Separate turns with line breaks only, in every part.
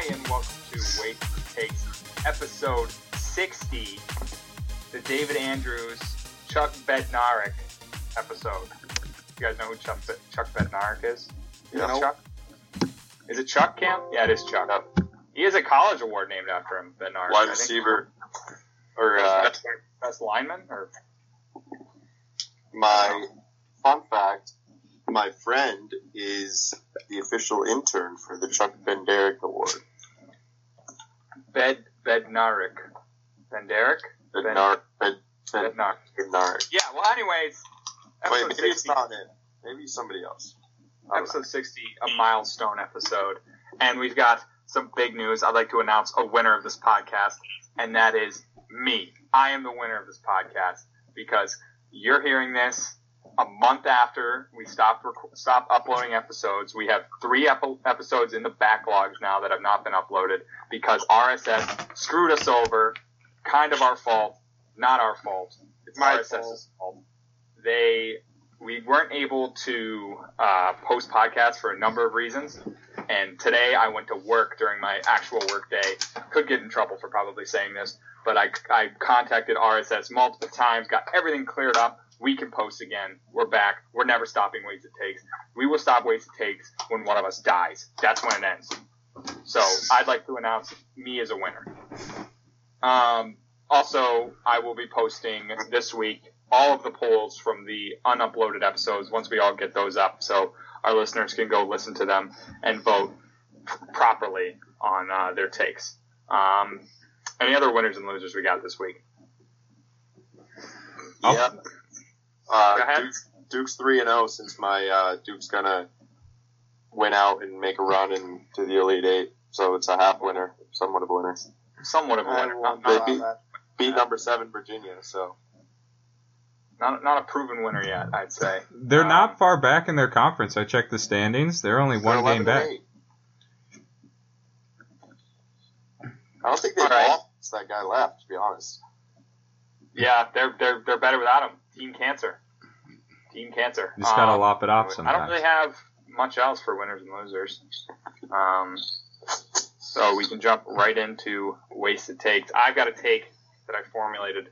Hi, and welcome to Waste Takes, episode 60, the David Andrews, Chuck Bednarik episode. You guys know who Chuck, Chuck Bednarik is? You know Chuck? Is it Chuck Camp? Yeah, it is Chuck. He has a college award named after him, Bednarik.
Wide receiver, or uh,
Best, best lineman? Or
my fun fact, my friend is the official intern for the Chuck Benderick Award.
Bed Bednarik? Bednarik?
Bednar, Bed, Bed,
Bednarik.
Bednarik.
Yeah, well, anyways,
Wait,
episode
maybe it's
60.
not him. Maybe somebody else. Don't know.
episode 60, a milestone episode. And we've got some big news. I'd like to announce a winner of this podcast, and that is me. I am the winner of this podcast because you're hearing this a month after we stopped rec- stopped uploading episodes. We have three ep- episodes in the backlogs now that have not been uploaded because RSS screwed us over. Kind of our fault, not our fault. It's
My
RSS's fault. They we weren't able to uh, post podcasts for a number of reasons. And today I went to work during my actual work day. Could get in trouble for probably saying this, but I, I contacted RSS multiple times, got everything cleared up. We can post again. We're back. We're never stopping Wasted Takes. We will stop Waste It Takes when one of us dies. That's when it ends. So I'd like to announce me as a winner. Um, also, I will be posting this week all of the polls from the unuploaded episodes once we all get those up, so our listeners can go listen to them and vote properly on uh, their takes. Um, any other winners and losers we got this week?
Yeah.
Go
Uh. Duke's, Duke's three and zero since my uh, Duke's gonna win out and make a run into the Elite Eight, so it's a half winner, somewhat of a winner.
Somewhat of a
I
winner,
won't
not, not,
They
allow that.
Beat number seven Virginia, so
not, not a proven winner yet, I'd say.
They're
Um,
not far back in their conference. I checked the standings. They're only one
11
game back.
I don't think they
All right.
lost since that guy left. To be honest,
Yeah, they're they're they're better without him. Team cancer. Team cancer.
You just gotta
Um,
lop it off sometimes.
I don't really have much else for winners and losers. Um, so we can jump right into wasted takes. I've got a take that I formulated.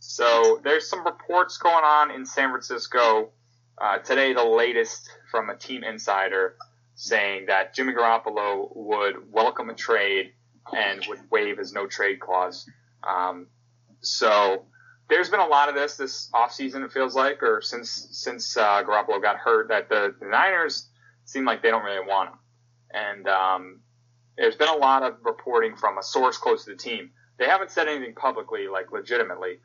So there's some reports going on in San Francisco uh, today. The latest from a team insider saying that Jimmy Garoppolo would welcome a trade and would waive his no trade clause. Um, so there's been a lot of this this offseason, it feels like, or since since uh, Garoppolo got hurt, that the, the Niners seem like they don't really want him. And um, there's been a lot of reporting from a source close to the team. They haven't said anything publicly, like legitimately,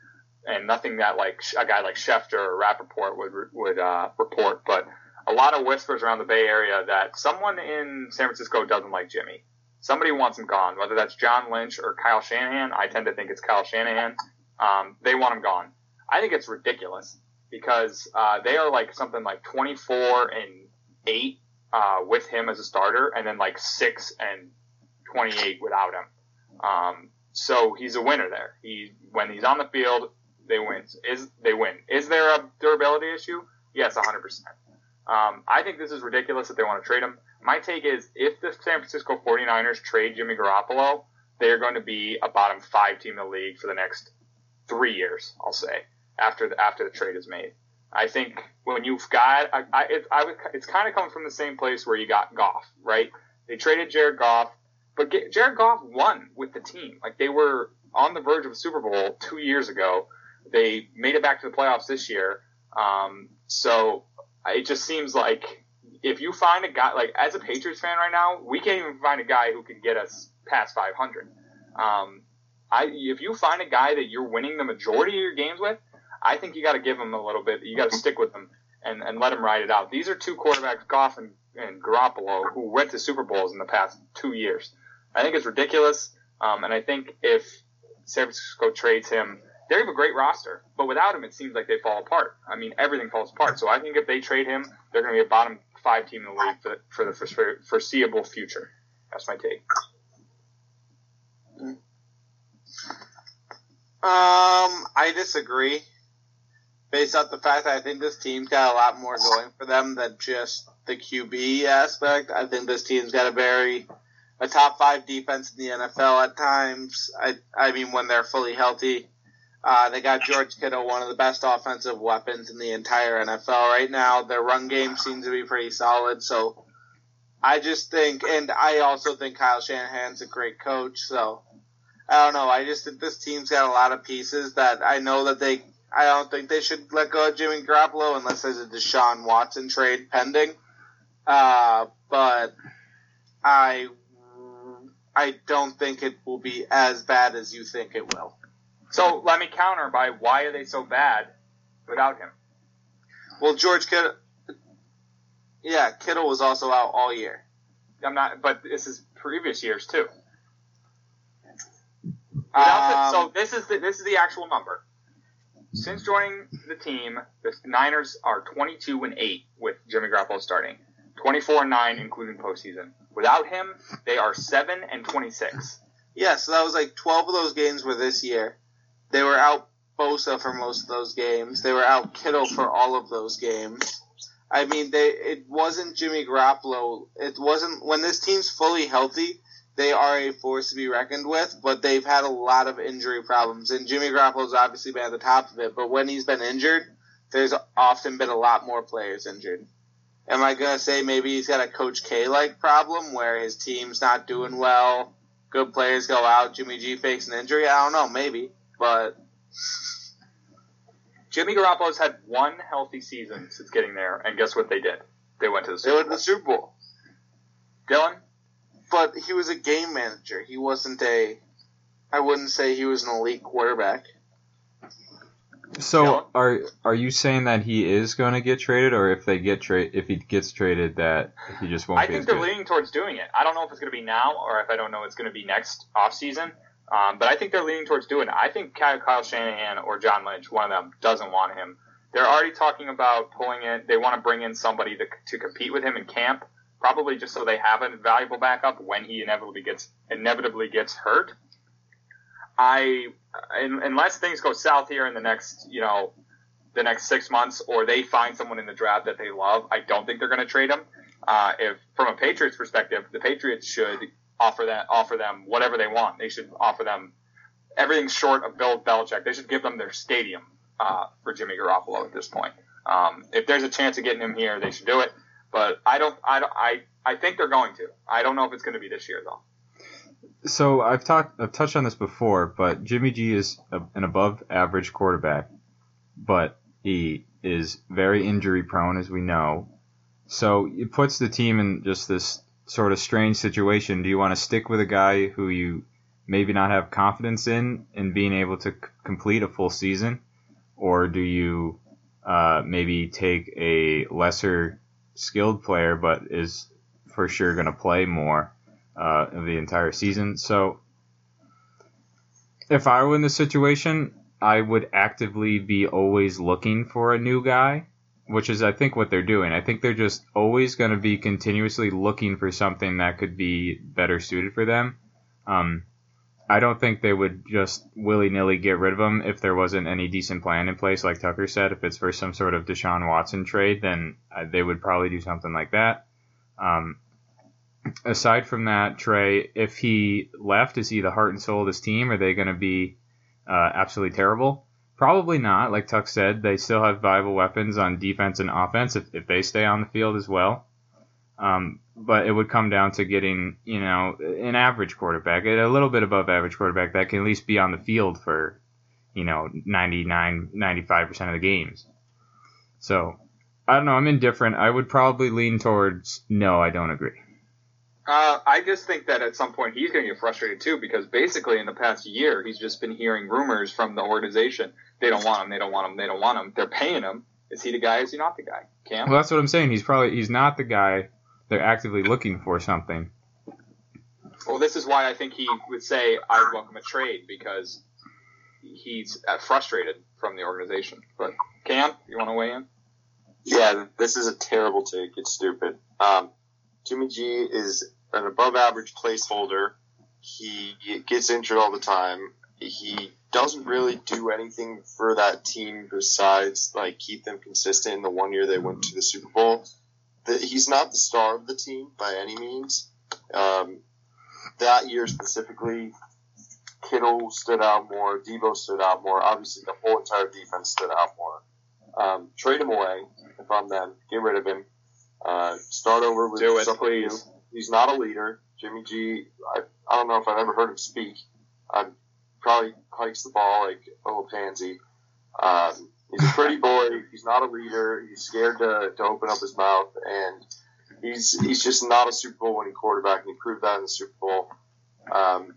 and nothing that like a guy like Schefter or Rappaport would would uh, report. But a lot of whispers around the Bay Area that someone in San Francisco doesn't like Jimmy. Somebody wants him gone, whether that's John Lynch or Kyle Shanahan. I tend to think it's Kyle Shanahan. Um, they want him gone. I think it's ridiculous because uh, they are like something like 24 and 8 uh, with him as a starter, and then like 6 and 28 without him. Um, so he's a winner there. He when he's on the field, they win. Is they win? Is there a durability issue? Yes, 100. percent um, I think this is ridiculous that they want to trade him. My take is if the San Francisco 49ers trade Jimmy Garoppolo, they are going to be a bottom five team in the league for the next three years. I'll say after the, after the trade is made. I think when you've got, I, I, it, I would, it's kind of coming from the same place where you got Goff, right? They traded Jared Goff, but get, Jared Goff won with the team. Like they were on the verge of a Super Bowl two years ago. They made it back to the playoffs this year. Um, so it just seems like if you find a guy like as a Patriots fan right now, we can't even find a guy who can get us past 500. Um, I if you find a guy that you're winning the majority of your games with, I think you got to give him a little bit. You got to stick with him and, and let him ride it out. These are two quarterbacks, Goff and, and Garoppolo, who went to Super Bowls in the past two years. I think it's ridiculous, um, and I think if San Francisco trades him, they have a great roster, but without him, it seems like they fall apart. I mean, everything falls apart. So I think if they trade him, they're going to be a bottom five team in the league for, for the foreseeable future. That's my take.
Um, I disagree. Based off the fact that I think this team's got a lot more going for them than just the QB aspect. I think this team's got a very a top five defense in the NFL at times. I I mean when they're fully healthy. Uh, they got George Kittle, one of the best offensive weapons in the entire NFL right now. Their run game seems to be pretty solid. So I just think, and I also think Kyle Shanahan's a great coach. So I don't know. I just think this team's got a lot of pieces that I know that they. I don't think they should let go of Jimmy Garoppolo unless there's a Deshaun Watson trade pending. Uh, but I I don't think it will be as bad as you think it will.
So let me counter by why are they so bad without him?
Well, George Kittle, yeah, Kittle was also out all year.
I'm not, but this is previous years too. The-
Um,
so this is the, this is the actual number. Since joining the team, the Niners are 22 and 8 with Jimmy Garoppolo starting, 24 and 9 including postseason. Without him, they are 7 and 26.
Yeah, so that was like 12 of those games were this year. They were out Bosa for most of those games. They were out Kittle for all of those games. I mean, they it wasn't Jimmy Garoppolo. It wasn't when this team's fully healthy. They are a force to be reckoned with, but they've had a lot of injury problems, and Jimmy Garoppolo's obviously been at the top of it. But when he's been injured, there's often been a lot more players injured. Am I gonna say maybe he's got a Coach K like problem where his team's not doing well? Good players go out. Jimmy G fakes an injury. I don't know, maybe, but
Jimmy Garoppolo's had one healthy season since getting there, and guess what they did? They went to the
they
Super
went to the Super Bowl.
Dylan,
But he was a game manager. He wasn't a. I wouldn't say he was an elite quarterback.
So
Dylan?
are are you saying that he is going to get traded, or if they get trade, if he gets traded, that he just won't
I think they're
good?
leaning towards doing it. I don't know if it's going to be now or if I don't know it's going to be next offseason. Um, but I think they're leaning towards doing it. I think Kyle, Kyle Shanahan or John Lynch, one of them, doesn't want him. They're already talking about pulling in. They want to bring in somebody to, to compete with him in camp, probably just so they have a valuable backup when he inevitably gets inevitably gets hurt. I, un- unless things go south here in the next, you know, the next six months, or they find someone in the draft that they love, I don't think they're going to trade him. Uh, if from a Patriots perspective, the Patriots should offer that offer them whatever they want. They should offer them everything short of Bill Belichick. They should give them their stadium uh, for Jimmy Garoppolo at this point. Um, if there's a chance of getting him here, they should do it. But I don't. I don't. I I think they're going to. I don't know if it's going to be this year though.
So I've talked, I've touched on this before, but Jimmy G is a, an above average quarterback, but he is very injury prone, as we know. So it puts the team in just this sort of strange situation. Do you want to stick with a guy who you maybe not have confidence in in being able to c- complete a full season, or do you uh, maybe take a lesser skilled player but is for sure going to play more? uh, the entire season. So, if I were in this situation, I would actively be always looking for a new guy, which is, I think, what they're doing. I think they're just always going to be continuously looking for something that could be better suited for them. Um, I don't think they would just willy nilly get rid of him if there wasn't any decent plan in place, like Tucker said. If it's for some sort of Deshaun Watson trade, then uh, they would probably do something like that. Um, aside from that, Trey, if he left, is he the heart and soul of this team? Are they going to be uh, absolutely terrible? Probably not. Like Tuck said, they still have viable weapons on defense and offense if, if they stay on the field as well. Um, but it would come down to getting, you know, an average quarterback, a little bit above average quarterback that can at least be on the field for, you know, 99, 95% of the games. So, I don't know. I'm indifferent. I would probably lean towards no, I don't agree.
Uh, I just think that at some point he's going to get frustrated too because basically in the past year he's just been hearing rumors from the organization. They don't want him. They don't want him. They don't want him. They're paying him. Is he the guy? Is he not the guy? Cam?
Well, that's what I'm saying. He's probably he's not the guy. They're actively looking for something.
Well, this is why I think he would say I would welcome a trade because he's uh, frustrated from the organization. But Cam, you want to weigh in?
Yeah, this is a terrible take. It's stupid. Um, Jimmy G is an above average placeholder. He gets injured all the time. He doesn't really do anything for that team besides like keep them consistent in the one year they went to the Super Bowl. The, he's not the star of the team by any means. Um, that year specifically, Kittle stood out more, Deebo stood out more. Obviously, the whole entire defense stood out more. Um, trade him away if I'm them. Get rid of him. Uh, start over with
Do it,
something
please.
He's not a leader. Jimmy G. I, I don't know if I've ever heard him speak. I probably hikes the ball like a little pansy. Um, he's a pretty boy. He's not a leader. He's scared to, to open up his mouth, and he's he's just not a Super Bowl winning quarterback, and he proved that in the Super Bowl. Um,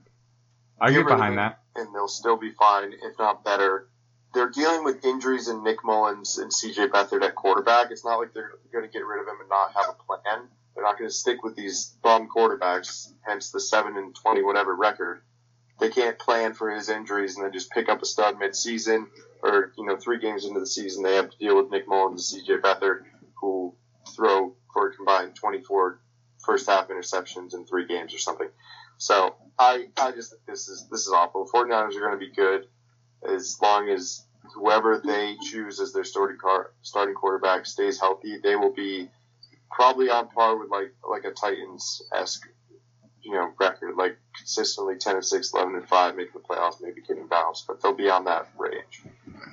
I
Get
behind that.
and they'll still be fine, if not better. They're dealing with injuries in Nick Mullens and CJ Beathard at quarterback. It's not like they're going to get rid of him and not have a plan. They're not going to stick with these bum quarterbacks, hence the seven and twenty whatever record. They can't plan for his injuries and then just pick up a stud mid-season or you know three games into the season they have to deal with Nick Mullens and CJ Beathard who throw for a combined 24 first half interceptions in three games or something. So I I just think this is this is awful. 49ers are going to be good as long as whoever they choose as their starting car, starting quarterback stays healthy. They will be probably on par with like like a Titans esque you know record, like consistently 10 and 6, 11 and 5, making the playoffs, maybe getting bounced, but they'll be on that range.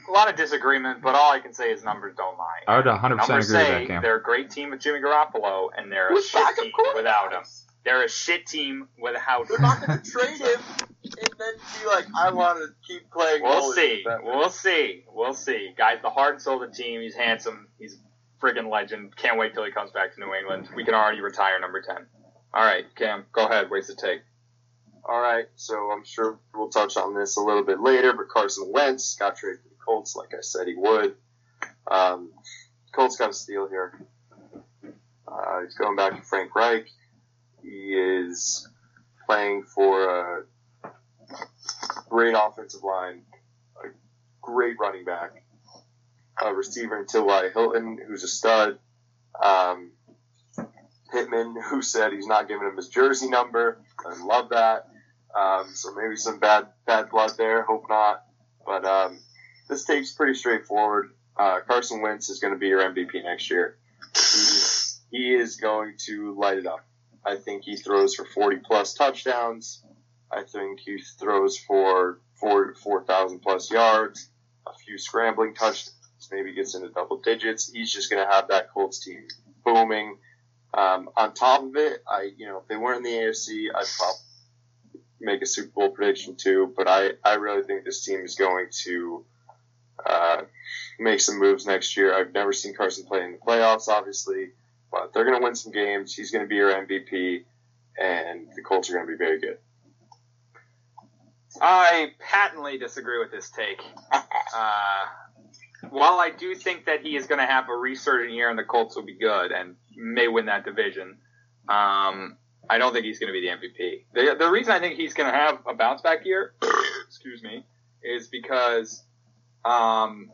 A lot of disagreement, but all I can say is numbers don't lie.
I would 100% agree
Numbers
with
say
that, Cam.
they're a great team with Jimmy Garoppolo, and they're a
With
shit
backup
team without him. They're a shit team without
They're
him.
not going to trade him and then be like, I want to keep playing.
We'll see. We'll see. We'll see. Guy's the heart and soul of the team. He's handsome. He's a friggin' legend. Can't wait till he comes back to New England. We can already retire number 10. All right, Cam, go ahead. Waste the take.
All right, so I'm sure we'll touch on this a little bit later, but Carson Wentz got traded to the Colts, like I said he would. Um, Colts got a steal here. Uh, he's going back to Frank Reich. He is playing for a great offensive line, a great running back, a receiver in T.Y. Hilton, who's a stud. Um, Pittman, who said he's not giving him his jersey number. I love that. Um, so maybe some bad bad blood there. Hope not. But um, this tape's pretty straightforward. Uh, Carson Wentz is going to be your MVP next year. He, he is going to light it up. I think he throws for 40 plus touchdowns. I think he throws for 4 4,000 plus yards, a few scrambling touchdowns, maybe gets into double digits. He's just going to have that Colts team booming. Um, on top of it, I you know if they weren't in the AFC, I'd probably make a Super Bowl prediction too. But I I really think this team is going to uh, make some moves next year. I've never seen Carson play in the playoffs, obviously, but they're going to win some games. He's going to be your MVP, and the Colts are going to be very good.
I patently disagree with this take. Uh, while I do think that he is going to have a resurgent year and the Colts will be good and may win that division, um, I don't think he's going to be the MVP. The, the reason I think he's going to have a bounce back year, excuse me, is because um,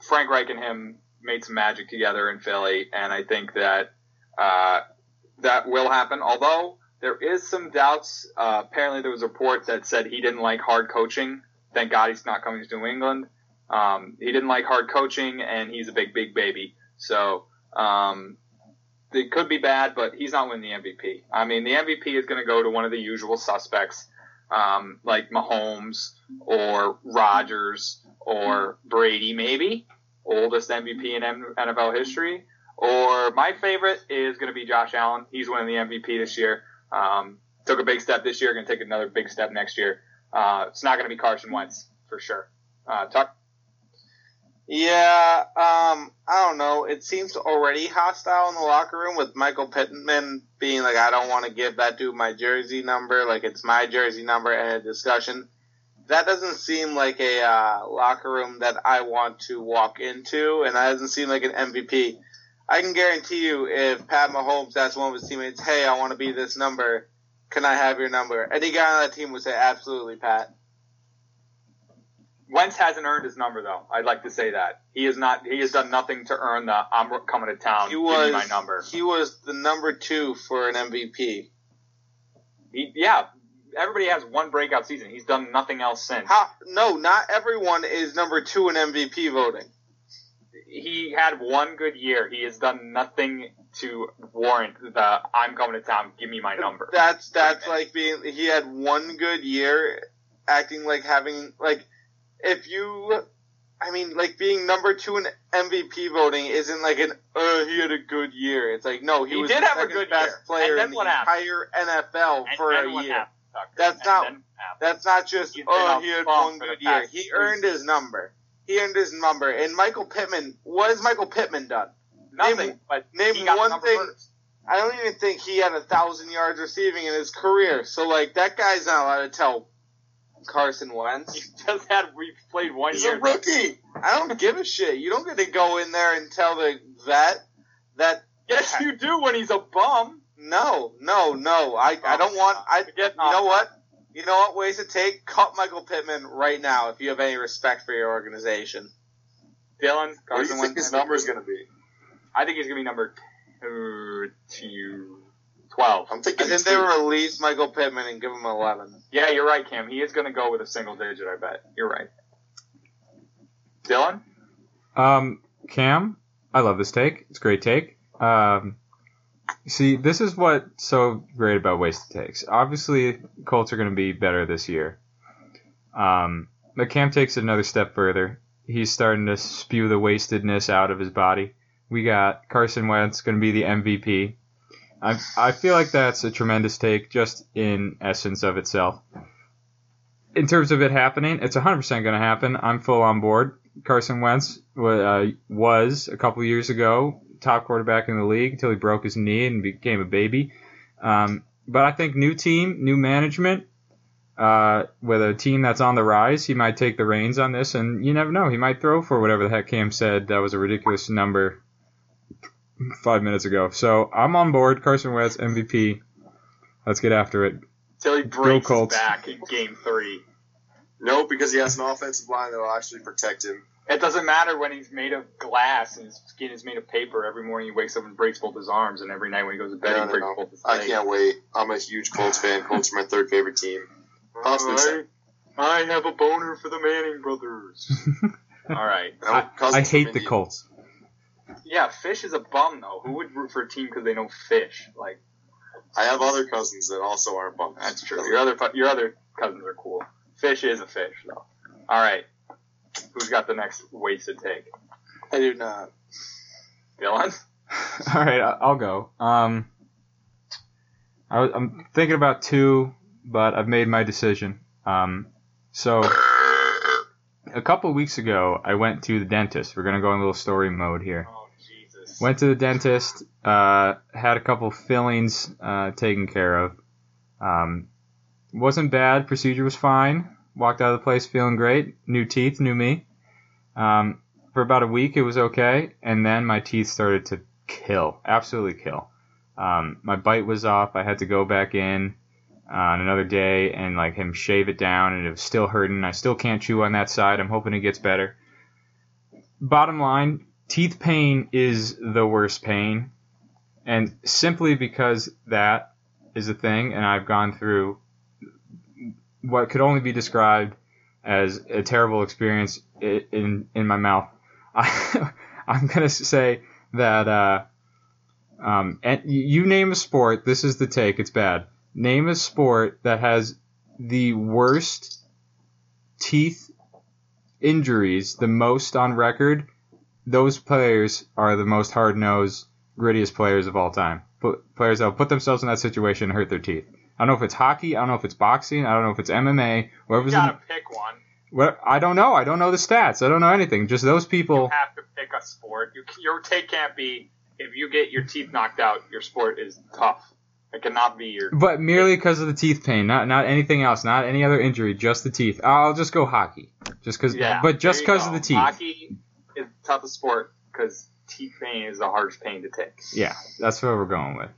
Frank Reich and him made some magic together in Philly, and I think that uh, that will happen. Although there is some doubts. Uh, apparently, there was a report that said he didn't like hard coaching. Thank God he's not coming to New England. Um, he didn't like hard coaching, and he's a big, big baby. So um, it could be bad, but he's not winning the MVP. I mean, the MVP is going to go to one of the usual suspects, um, like Mahomes or Rodgers or Brady, maybe oldest MVP in NFL history. Or my favorite is going to be Josh Allen. He's winning the MVP this year. Um, took a big step this year. Going to take another big step next year. Uh, it's not going to be Carson Wentz for sure. Uh, Tuck.
Yeah, um, I don't know. It seems already hostile in the locker room with Michael Pittman being like, I don't want to give that dude my jersey number, like it's my jersey number, and a discussion. That doesn't seem like a uh, locker room that I want to walk into, and that doesn't seem like an MVP. I can guarantee you, if Pat Mahomes asked one of his teammates, "Hey, I want to be this number. Can I have your number?" Any guy on that team would say, "Absolutely, Pat."
Wentz hasn't earned his number though. I'd like to say that he is not. He has done nothing to earn the "I'm coming to town."
He
give
was
me my number.
He was the number two for an MVP.
He, yeah, everybody has one breakout season. He's done nothing else since.
How? No, not everyone is number two in MVP voting.
he had one good year. He has done nothing to warrant the I'm coming to town. Give me my number.
That's that's like being he had one good year, acting like having like if you, I mean like being number two in MVP voting isn't like an uh he had a good year. It's like no he,
He
was
did
the
have a good
best
year.
player in the
happened?
entire NFL
And
for a year.
happened,
That's
And
not-
then what happened?
That's not just oh he had one good year. He earned his number. He earned his number. And Michael Pittman, what has Michael Pittman done?
Nothing.
Name-
but
name one thing-
first.
I don't even think he had a thousand yards receiving in his career. So like that guy's not allowed to tell Carson Wentz.
He just had we played one
He's
year.
a rookie.
I don't give a shit. You don't get to go in there and tell the vet that
Yes, you do when he's a bum.
no, no, no. I I don't want. I
Forget
you know what? You know what ways to take? Cut Michael Pittman right now if you have any respect for your organization.
Dylan
What do
Carson
you think
Wentz.
his number is going to be?
I think he's gonna be number two, two, 12.
I'm thinking
think
two.
they release Michael Pittman and give him eleven.
Yeah, you're right, Cam. He is gonna go with a single digit. I bet. You're right. Dylan.
Um, Cam, I love this take. It's a great take. Um, see, this is what's so great about wasted takes. Obviously, Colts are going to be better this year. Um, but Cam takes it another step further. He's starting to spew the wastedness out of his body. We got Carson Wentz going to be the MVP. I, I feel like that's a tremendous take just in essence of itself. In terms of it happening, it's 100% going to happen. I'm full on board. Carson Wentz uh, was a couple years ago top quarterback in the league until he broke his knee and became a baby. Um, but I think new team, new management, uh, with a team that's on the rise, he might take the reins on this, and you never know. He might throw for whatever the heck Cam said. That was a ridiculous number five minutes ago. So I'm on board. Carson Wentz MVP. Let's get after it.
Till he breaks his
Colts.
back in game three.
No, because he has an offensive line that will actually protect him.
It doesn't matter when he's made of glass and his skin is made of paper. Every morning he wakes up and breaks both his arms, and every night when he goes to bed
No,
he breaks
no.
both his
I
legs.
can't wait. I'm a huge Colts fan. Colts are my third favorite team. Cousins
I, I have a boner for the Manning brothers. All right.
No,
I, I hate the
Indy.
Colts.
Yeah, Fish is a bum though. Who would root for a team because they know Fish? Like
I have other cousins that also aren't bums.
that's true. Your other your other cousins are cool. Fish is a fish though. All right. Who's got the next wasted take?
I do not.
Dylan.
All right, I- I'll go. Um, I, was- I'm thinking about two, but I've made my decision. Um, so a couple weeks ago, I went to the dentist. We're gonna go in a little story mode here. Went to the dentist. Uh, had a couple fillings uh, taken care of. Um, wasn't bad. Procedure was fine. Walked out of the place feeling great. New teeth, new me. Um, for about a week, it was okay, and then my teeth started to kill, absolutely kill. Um, my bite was off. I had to go back in on another day and like him shave it down, and it was still hurting. I still can't chew on that side. I'm hoping it gets better. Bottom line, teeth pain is the worst pain, and simply because that is a thing, and I've gone through what could only be described as a terrible experience in in my mouth. I, I'm gonna say that uh, um, and you name a sport. This is the take. It's bad. Name a sport that has the worst teeth injuries, the most on record. Those players are the most hard nosed, grittiest players of all time. Put, players that will put themselves in that situation and hurt their teeth. I don't know if it's hockey. I don't know if it's boxing. I don't know if it's MMA.
You
Whoever's in,
gotta pick one.
what I don't know. I don't know the stats. I don't know anything. Just those people.
You have to pick a sport. You, your take can't be if you get your teeth knocked out, your sport is tough. It cannot be your.
But merely because of the teeth pain, not not anything else, not any other injury, just the teeth. I'll just go hockey, just because.
Yeah,
but just because of the teeth.
Hockey is the toughest sport because teeth pain is the hardest pain to take.
Yeah, that's what we're going with.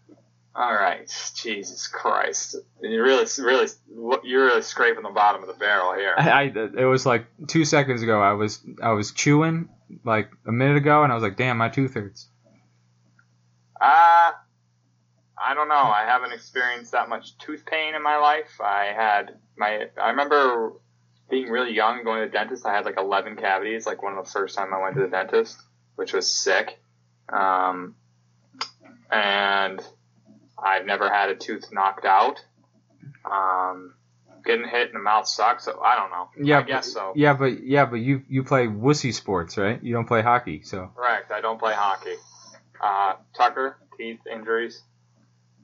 All right, Jesus Christ! You really, really, you're really scraping the bottom of the barrel here.
I, I it was like two seconds ago. I was I was chewing like a minute ago, and I was like, damn, my tooth hurts.
Uh, I don't know. I haven't experienced that much tooth pain in my life. I had my. I remember being really young, going to the dentist. I had like 11 cavities. Like one of the first time I went to the dentist. which was sick. Um, and I've never had a tooth knocked out. Um, getting hit in the mouth sucks. So I don't know.
Yeah,
I guess so.
Yeah, but yeah, but you you play wussy sports, right? You don't play hockey, so
Correct. I don't play hockey. Uh, Tucker, teeth injuries.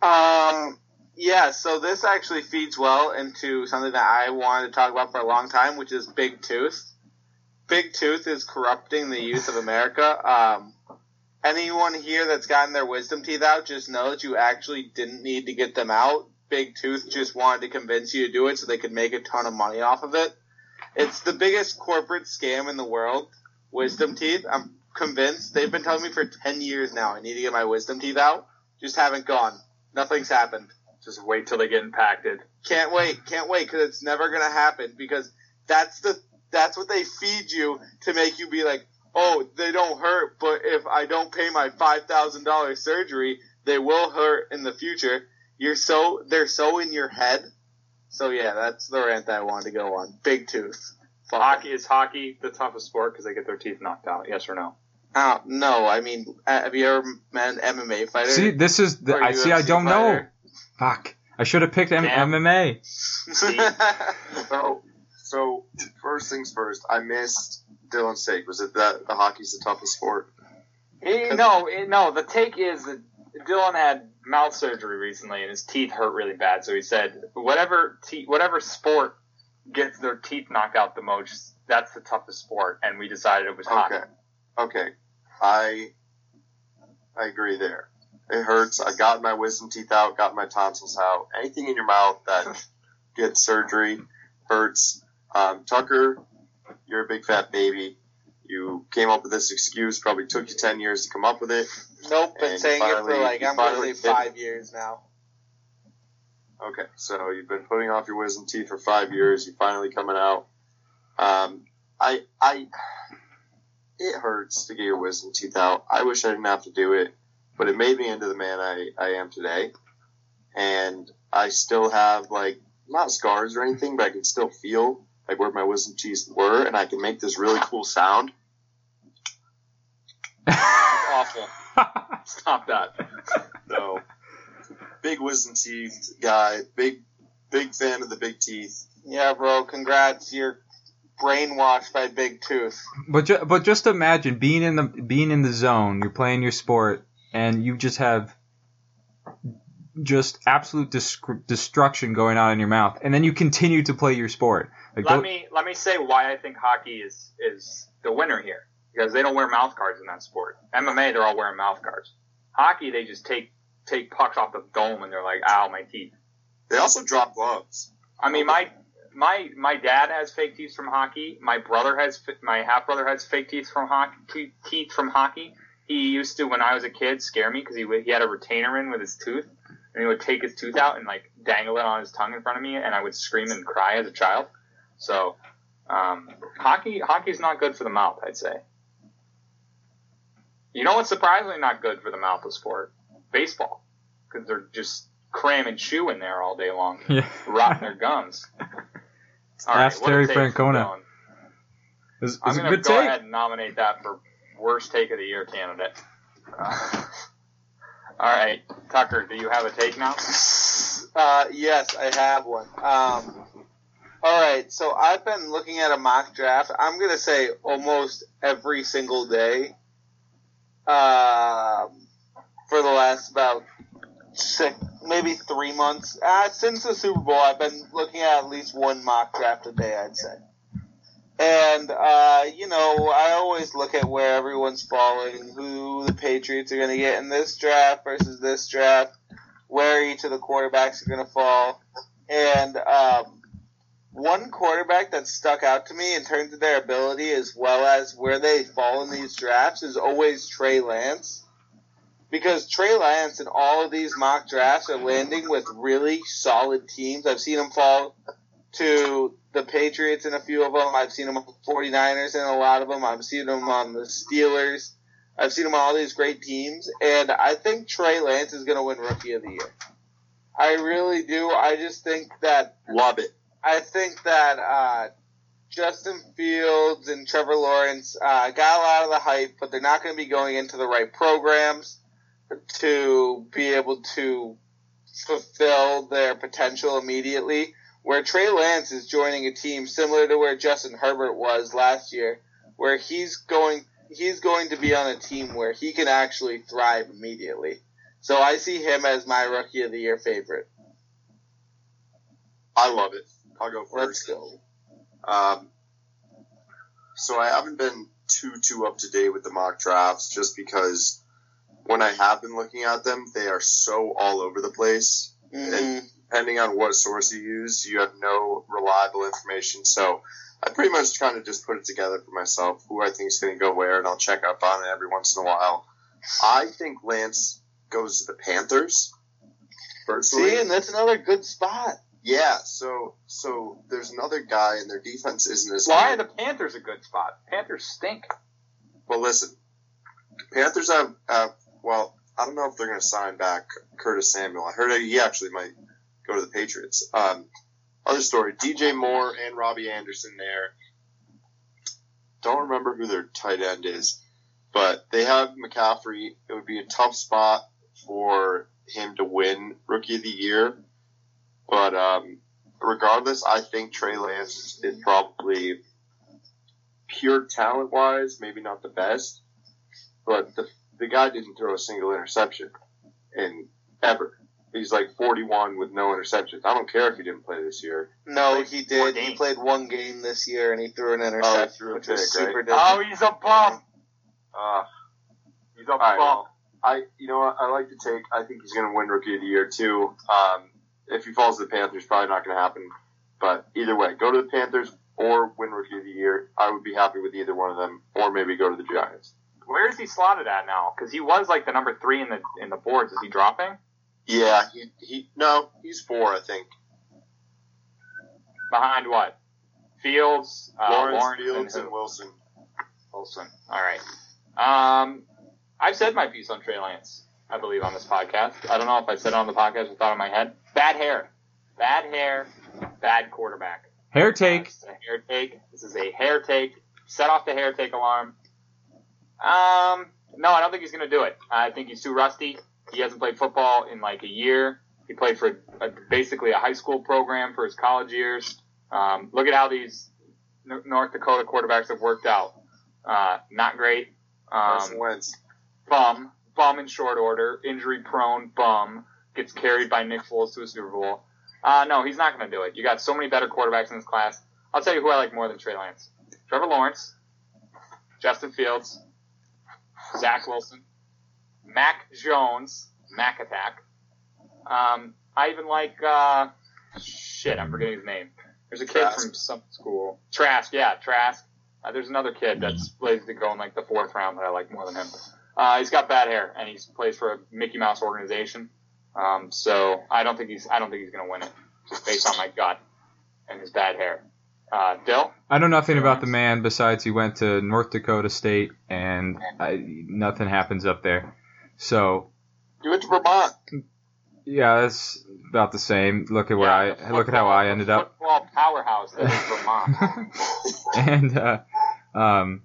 Um, yeah, so this actually feeds well into something that I wanted to talk about for a long time, which is Big Tooth. Big Tooth is corrupting the youth of America. Um, anyone here that's gotten their wisdom teeth out, just know that you actually didn't need to get them out. Big Tooth just wanted to convince you to do it so they could make a ton of money off of it. It's the biggest corporate scam in the world, wisdom teeth. I'm convinced. They've been telling me for 10 years now I need to get my wisdom teeth out. Just haven't gone. Nothing's happened.
Just wait till they get impacted.
Can't wait. Can't wait because it's never going to happen because that's the that's what they feed you to make you be like, "Oh, they don't hurt, but if I don't pay my $5,000 surgery, they will hurt in the future." You're so they're so in your head. So yeah, that's the rant that I wanted to go on. Big tooth. Fuck
Hockey is hockey the toughest sport because they get their teeth knocked out. Yes or no?
Oh, no, I mean, have you ever met an MMA fighter?
see, this is the, I see. I don't know.
Fighter?
Fuck, I should have picked M-
Damn.
MMA.
So, so first things first, I missed Dylan's take. Was it that the hockey's the toughest sport?
Eh, no, eh, no. The take is that Dylan had mouth surgery recently, and his teeth hurt really bad. So he said, whatever te- whatever sport gets their teeth knocked out the most, that's the toughest sport. And we decided it was hockey.
Okay, okay, I I agree there. It hurts. I got my wisdom teeth out, got my tonsils out. Anything in your mouth that gets surgery hurts. Um, Tucker, you're a big fat baby. You came up with this excuse. Probably took you ten years to come up with it.
nope, been saying it for like, I'm
finally
to say five years now.
Okay, so you've been putting off your wisdom teeth for five years. You're finally coming out. Um, I, I, it hurts to get your wisdom teeth out. I wish I didn't have to do it, but it made me into the man I, I am today. And I still have like not scars or anything, but I can still feel like where my wisdom teeth were, and I can make this really cool sound.
Awful. Stop that.
So, big wisdom teeth guy, big, big fan of the big teeth.
Yeah, bro, congrats. You're brainwashed by Big Tooth.
But ju- but just imagine being in the being in the zone. You're playing your sport, and you just have just absolute desc- destruction going on in your mouth, and then you continue to play your sport. Like,
Let
don't-
me let me say why I think hockey is is the winner here because they don't wear mouth guards in that sport. MMA, they're all wearing mouth guards. Hockey, they just take take pucks off the dome and they're like, "Ow, my teeth."
They also drop gloves.
I mean, my my my dad has fake teeth from hockey. My brother has my half brother has fake teeth from hockey. Teeth from hockey. He used to when I was a kid scare me because he he had a retainer in with his tooth, and he would take his tooth out and like dangle it on his tongue in front of me, and I would scream and cry as a child. So, um, hockey hockey's not good for the mouth, I'd say. You know what's surprisingly not good for the mouth of sport? Baseball, because they're just cramming chew in there all day long
yeah.
rotting their gums.
Ask
what
Terry Francona.
Dylan.
It's,
I'm going to go
take.
ahead and nominate that for worst take of the year candidate. Uh, all right, Tucker, do you have a take now?
Uh, yes, I have one. Um, all right, so I've been looking at a mock draft. I'm gonna say almost every single day, um, for the last about six, maybe three months. Uh, since the Super Bowl, I've been looking at at least one mock draft a day. I'd say. And, uh, you know, I always look at where everyone's falling, who the Patriots are going to get in this draft versus this draft, where each of the quarterbacks are going to fall. And, um, one quarterback that stuck out to me in terms of their ability as well as where they fall in these drafts is always Trey Lance. Because Trey Lance in all of these mock drafts are landing with really solid teams. I've seen him fall to the Patriots in a few of them. I've seen him on the 49ers in a lot of them. I've seen him on the Steelers. I've seen him on all these great teams. And I think Trey Lance is going to win Rookie of the Year. I really do. I just think that
Love it.
I think that uh, Justin Fields and Trevor Lawrence uh, got a lot of the hype, but they're not going to be going into the right programs to be able to fulfill their potential immediately. Where Trey Lance is joining a team similar to where Justin Herbert was last year, where he's going he's going to be on a team where he can actually thrive immediately. So I see him as my rookie of the year favorite.
I love it. I'll go
Let's
first.
go.
Um, so I haven't been too too up to date with the mock drafts, just because when I have been looking at them, they are so all over the place.
Mhm.
Depending on what source you use, you have no reliable information. So I pretty much kind of just put it together for myself, who I think is going to go where, and I'll check up on it every once in a while. I think Lance goes to the Panthers. Personally,
See, and that's another good spot.
yeah. So so there's another guy, and their defense isn't as
Why are the Panthers a good spot? Panthers stink.
Well, listen, Panthers have, have well, I don't know if they're going to sign back Curtis Samuel. I heard he actually might go to the Patriots. Um, other story: DJ Moore and Robbie Anderson there. Don't remember who their tight end is, but they have McCaffrey. It would be a tough spot for him to win Rookie of the Year, but um, regardless, I think Trey Lance is, probably pure talent wise, maybe not the best, but the the guy didn't throw a single interception in ever. He's like 41 with no interceptions. I don't care if he didn't play this year.
No,
Played
he did. He played one game this year, and he threw an
Oh,
interception,
threw a
which was
pick, right?
super different.
Oh, he's a bum.
Uh,
He's a
all right,
bum.
I you know what I like to take. I think he's going to win Rookie of the Year too. Um, if he falls to the Panthers, probably not going to happen. But either way, go to the Panthers or win Rookie of the Year. I would be happy with either one of them, or maybe go to the Giants.
Where is he slotted at now? Because he was like the number three in the in the boards. Is he dropping
Yeah, he he no, he's four, I think.
behind what? Fields, uh,
Lawrence,
Lawrence,
Fields,
and
and? Wilson.
Wilson. All right. Um, I've said my piece on Trey Lance. I believe on this podcast. I don't know if I said it on the podcast or thought in my head. Bad hair, bad hair, bad quarterback.
Hair
Uh,
take.
this is a hair take. This is a hair take. Set off the hair take alarm. Um, no, I don't think he's going to do it. I think he's too rusty. He hasn't played football in like a year. He played for a, basically a high school program for his college years. Um, look at how these N- North Dakota quarterbacks have worked out. Uh, not great.
Carson
Um,
Wentz.
bum, bum in short order, injury prone, bum, gets carried by Nick Foles to a Super Bowl. Uh, no, he's not going to do it. You got so many better quarterbacks in this class. I'll tell you who I like more than Trey Lance. Trevor Lawrence, Justin Fields, Zach Wilson, Mac Jones, Mac Attack. Um, I even like, uh, shit, I'm forgetting his name. There's a kid
Trask.
from some school. Trask, yeah, Trask. Uh, there's another kid that's slated to go in like the fourth round that I like more than him. Uh, he's got bad hair and he plays for a Mickey Mouse organization. Um, so I don't think he's I don't think he's going to win it just based on my gut and his bad hair. Uh, Dill,
I know nothing about the man besides he went to North Dakota State and I, nothing happens up there. So
You went to Vermont.
yeah, that's about the same. Look at where
Yeah,
I look at how I ended up.
Football powerhouse is Vermont.
and uh, um,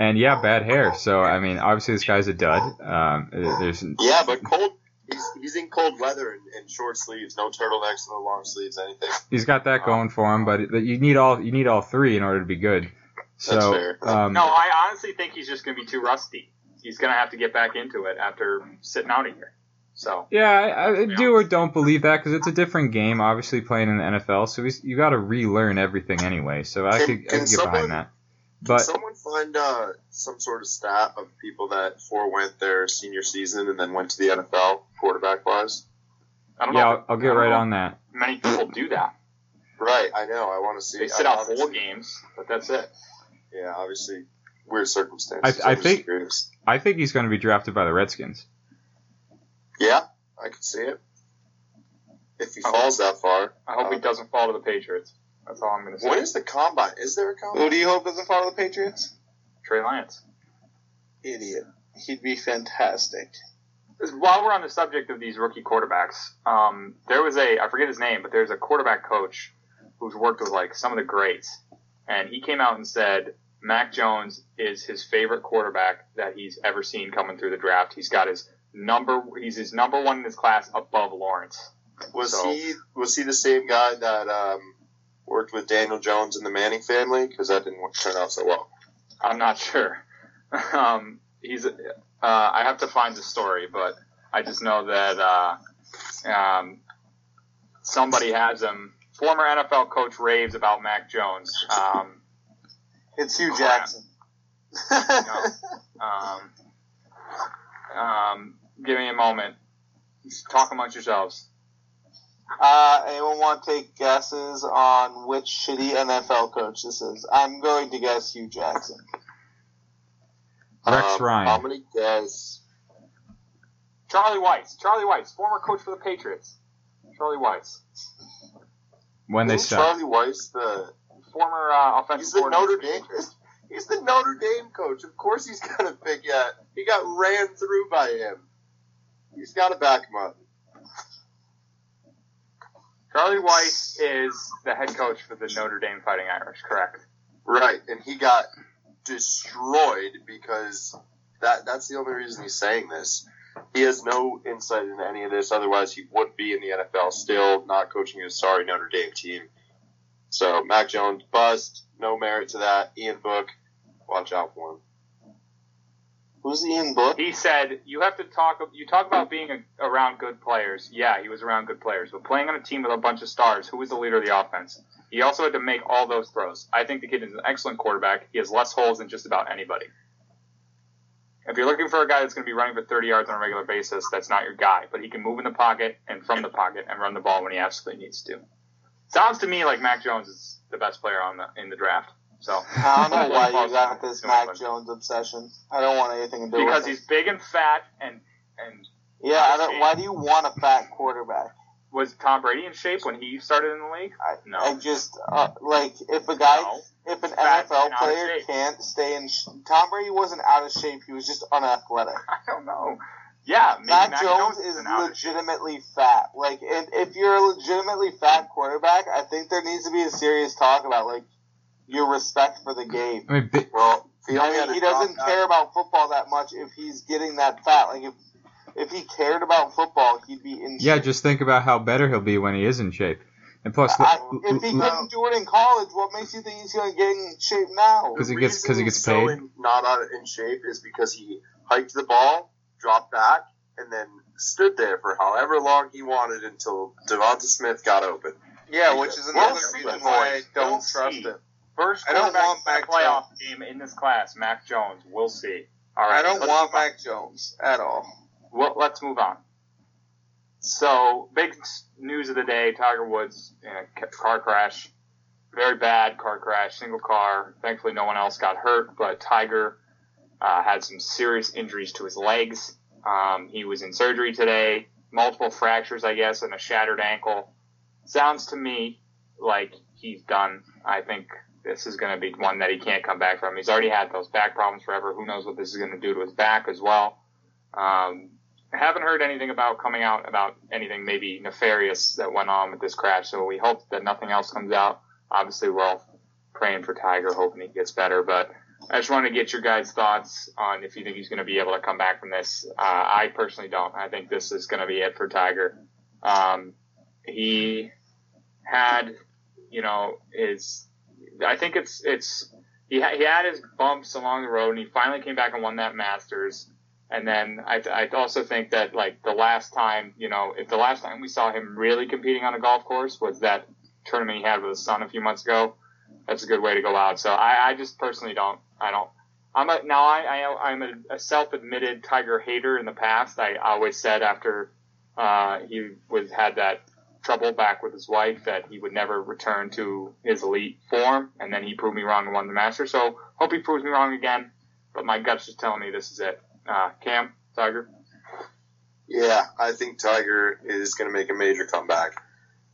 and yeah, bad hair. So I mean, obviously this guy's a dud. Um, there's
Yeah, but cold. He's, he's in cold weather and, and short sleeves, no turtlenecks, no long sleeves, anything.
he's got that going for him, but but you need all you need all three in order to be good. So
That's fair.
um,
no, I honestly think he's just going to be too rusty. He's going to have to get back into it after sitting out a year. So
Yeah, I, I do or don't believe that because it's a different game. Obviously, playing in the NFL, so he's, you got to relearn everything anyway. So I
Can-
could, I
can
could get
someone-
behind that.
Can
But
someone find uh, some sort of stat of people that forewent their senior season and then went to the NFL quarterback wise?
I don't
yeah,
know.
I'll, I'll get
I don't
right
know
on that.
Many people do that.
Right, I know. I want to see.
They sit
I-
out four games, but that's it.
Yeah, obviously weird circumstances.
I- I
I'm
think-
curious.
I think he's going to be drafted by the Redskins.
Yeah, I could see it. If he falls that far.
I hope he
Uh,
doesn't fall to the Patriots. That's all I'm going to say.
What is the combine? Is there a combine?
Who do you hope doesn't fall to the Patriots?
Trey Lance.
Idiot. He'd be fantastic.
While we're on the subject of these rookie quarterbacks, um, there was a I forget his name, but there's a quarterback coach who's worked with like some of the greats, and he came out and said Mac Jones is his favorite quarterback that he's ever seen coming through the draft. He's got his number. He's his number one in his class above Lawrence.
Was
So-
he was he the same guy that um, worked with Daniel Jones and the Manning family? Because that didn't turn out so well.
I'm not sure. um, he's. Uh, I have to find the story, but I just know that uh, um, somebody has him. Former NFL coach raves about Mac Jones. Um,
It's Hugh
Crap.
Jackson.
um, um, give me a moment. Talk amongst yourselves.
Uh, anyone want to take guesses on which shitty NFL coach this is? I'm going to guess Hue Jackson.
Rex
Um,
Ryan.
I'm gonna guess.
Charlie Weis. Charlie Weis, former coach for the Patriots. Charlie Weis,
when they
Isn't
suck.
Charlie Weis the
former uh, offensive
he's the
coordinator.
Notre Dame. He's the Notre Dame coach. Of course, he's gonna pick yeah. He got ran through by him. He's got to back him up.
Charlie Weis is the head coach for the Notre Dame Fighting Irish, correct?
Right, and he got destroyed because that that's the only reason he's saying this. He has no insight into any of this, otherwise he would be in the NFL still, not coaching his sorry Notre Dame team. So Mac Jones bust, no merit to that. Ian Book, watch out for him.
Who's Ian Book?
He said you have to talk. You talk about being a, around good players. Yeah, he was around good players, but playing on a team with a bunch of stars, who was the leader of the offense? He also had to make all those throws. I think the kid is an excellent quarterback. He has less holes than just about anybody. If you're looking for a guy that's going to be running for 30 yards on a regular basis, that's not your guy. But he can move in the pocket and from the pocket and run the ball when he absolutely needs to. Sounds to me like Mac Jones is the best player on the in the draft. So
I don't know why you got this Mac. Jones obsession. I don't want anything to do with
because
with
he's
it.
big and fat and and
Yeah, I don't. Why do you want a fat quarterback?
was Tom Brady in shape when he started in the league?
I,
No.
I just uh, like if a guy,
No.
if an
Fat
NFL
and out of
player can't stay in. Sh- Tom Brady wasn't out of shape. He was just unathletic.
I don't know. Yeah, maybe
Mac,
Mac
Jones
is
is
an
legitimately fat. Like, and if you're a legitimately fat quarterback, I think there needs to be a serious talk about like your respect for the game.
I mean, bi-
Well, he
I mean, he doesn't
drop
care about football that much if he's getting that fat. Like, if if he cared about football, he'd be in.
yeah,
shape.
just think about how better he'll be when he is in shape. And plus,
I, if he
No.
couldn't do it in college, what makes you think he's going to get in shape now?
Because he gets- 'cause he gets
he's so
paid.
in- not out in shape is because he hiked the ball, dropped back, and then stood there for however long he wanted until Devonta Smith got open.
Yeah, which is
We'll
another
see.
reason why I don't
We'll
trust
see.
him.
First
I don't want Mac
playoff game in this class, Mac Jones. We'll see. All right,
I don't want. Mac Jones at all.
Well, let's move on. So, big news of the day: Tiger Woods in a car crash, very bad car crash, single car. Thankfully, no one else got hurt, but Tiger uh, had some serious injuries to his legs. Um, he was in surgery today, multiple fractures, I guess, and a shattered ankle. Sounds to me like he's done. I think this is going to be one that he can't come back from. He's already had those back problems forever. Who knows what this is going to do to his back as well. Um, I haven't heard anything about coming out about anything maybe nefarious that went on with this crash, so we hope that nothing else comes out. Obviously, we're all praying for Tiger, hoping he gets better, but I just want to get your guys' thoughts on if you think he's going to be able to come back from this. Uh, I personally don't. I think this is going to be it for Tiger. Um, he had, you know, his. I think it's it's he ha- he had his bumps along the road, and he finally came back and won that Masters. And then I, I also think that like the last time, you know, if the last time we saw him really competing on a golf course was that tournament he had with his son a few months ago, that's a good way to go out. So I, I just personally don't, I don't. I'm a, now I, I I'm a, a self-admitted Tiger hater in the past. I always said after uh, he was had that trouble back with his wife that he would never return to his elite form, and then he proved me wrong and won the Masters. So hope he proves me wrong again. But my gut's just telling me this is it. Uh, Cam, Tiger.
Yeah, I think Tiger is going to make a major comeback.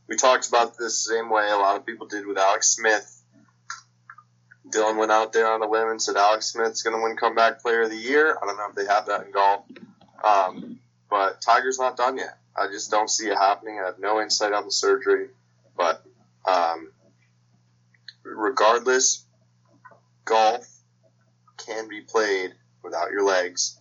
We talked about this the same way a lot of people did with Alex Smith. Dylan went out there on a limb and said Alex Smith's going to win comeback player of the year. I don't know if they have that in golf. Um, but Tiger's not done yet. I just don't see it happening. I have no insight on the surgery. But um, regardless, golf can be played without your legs.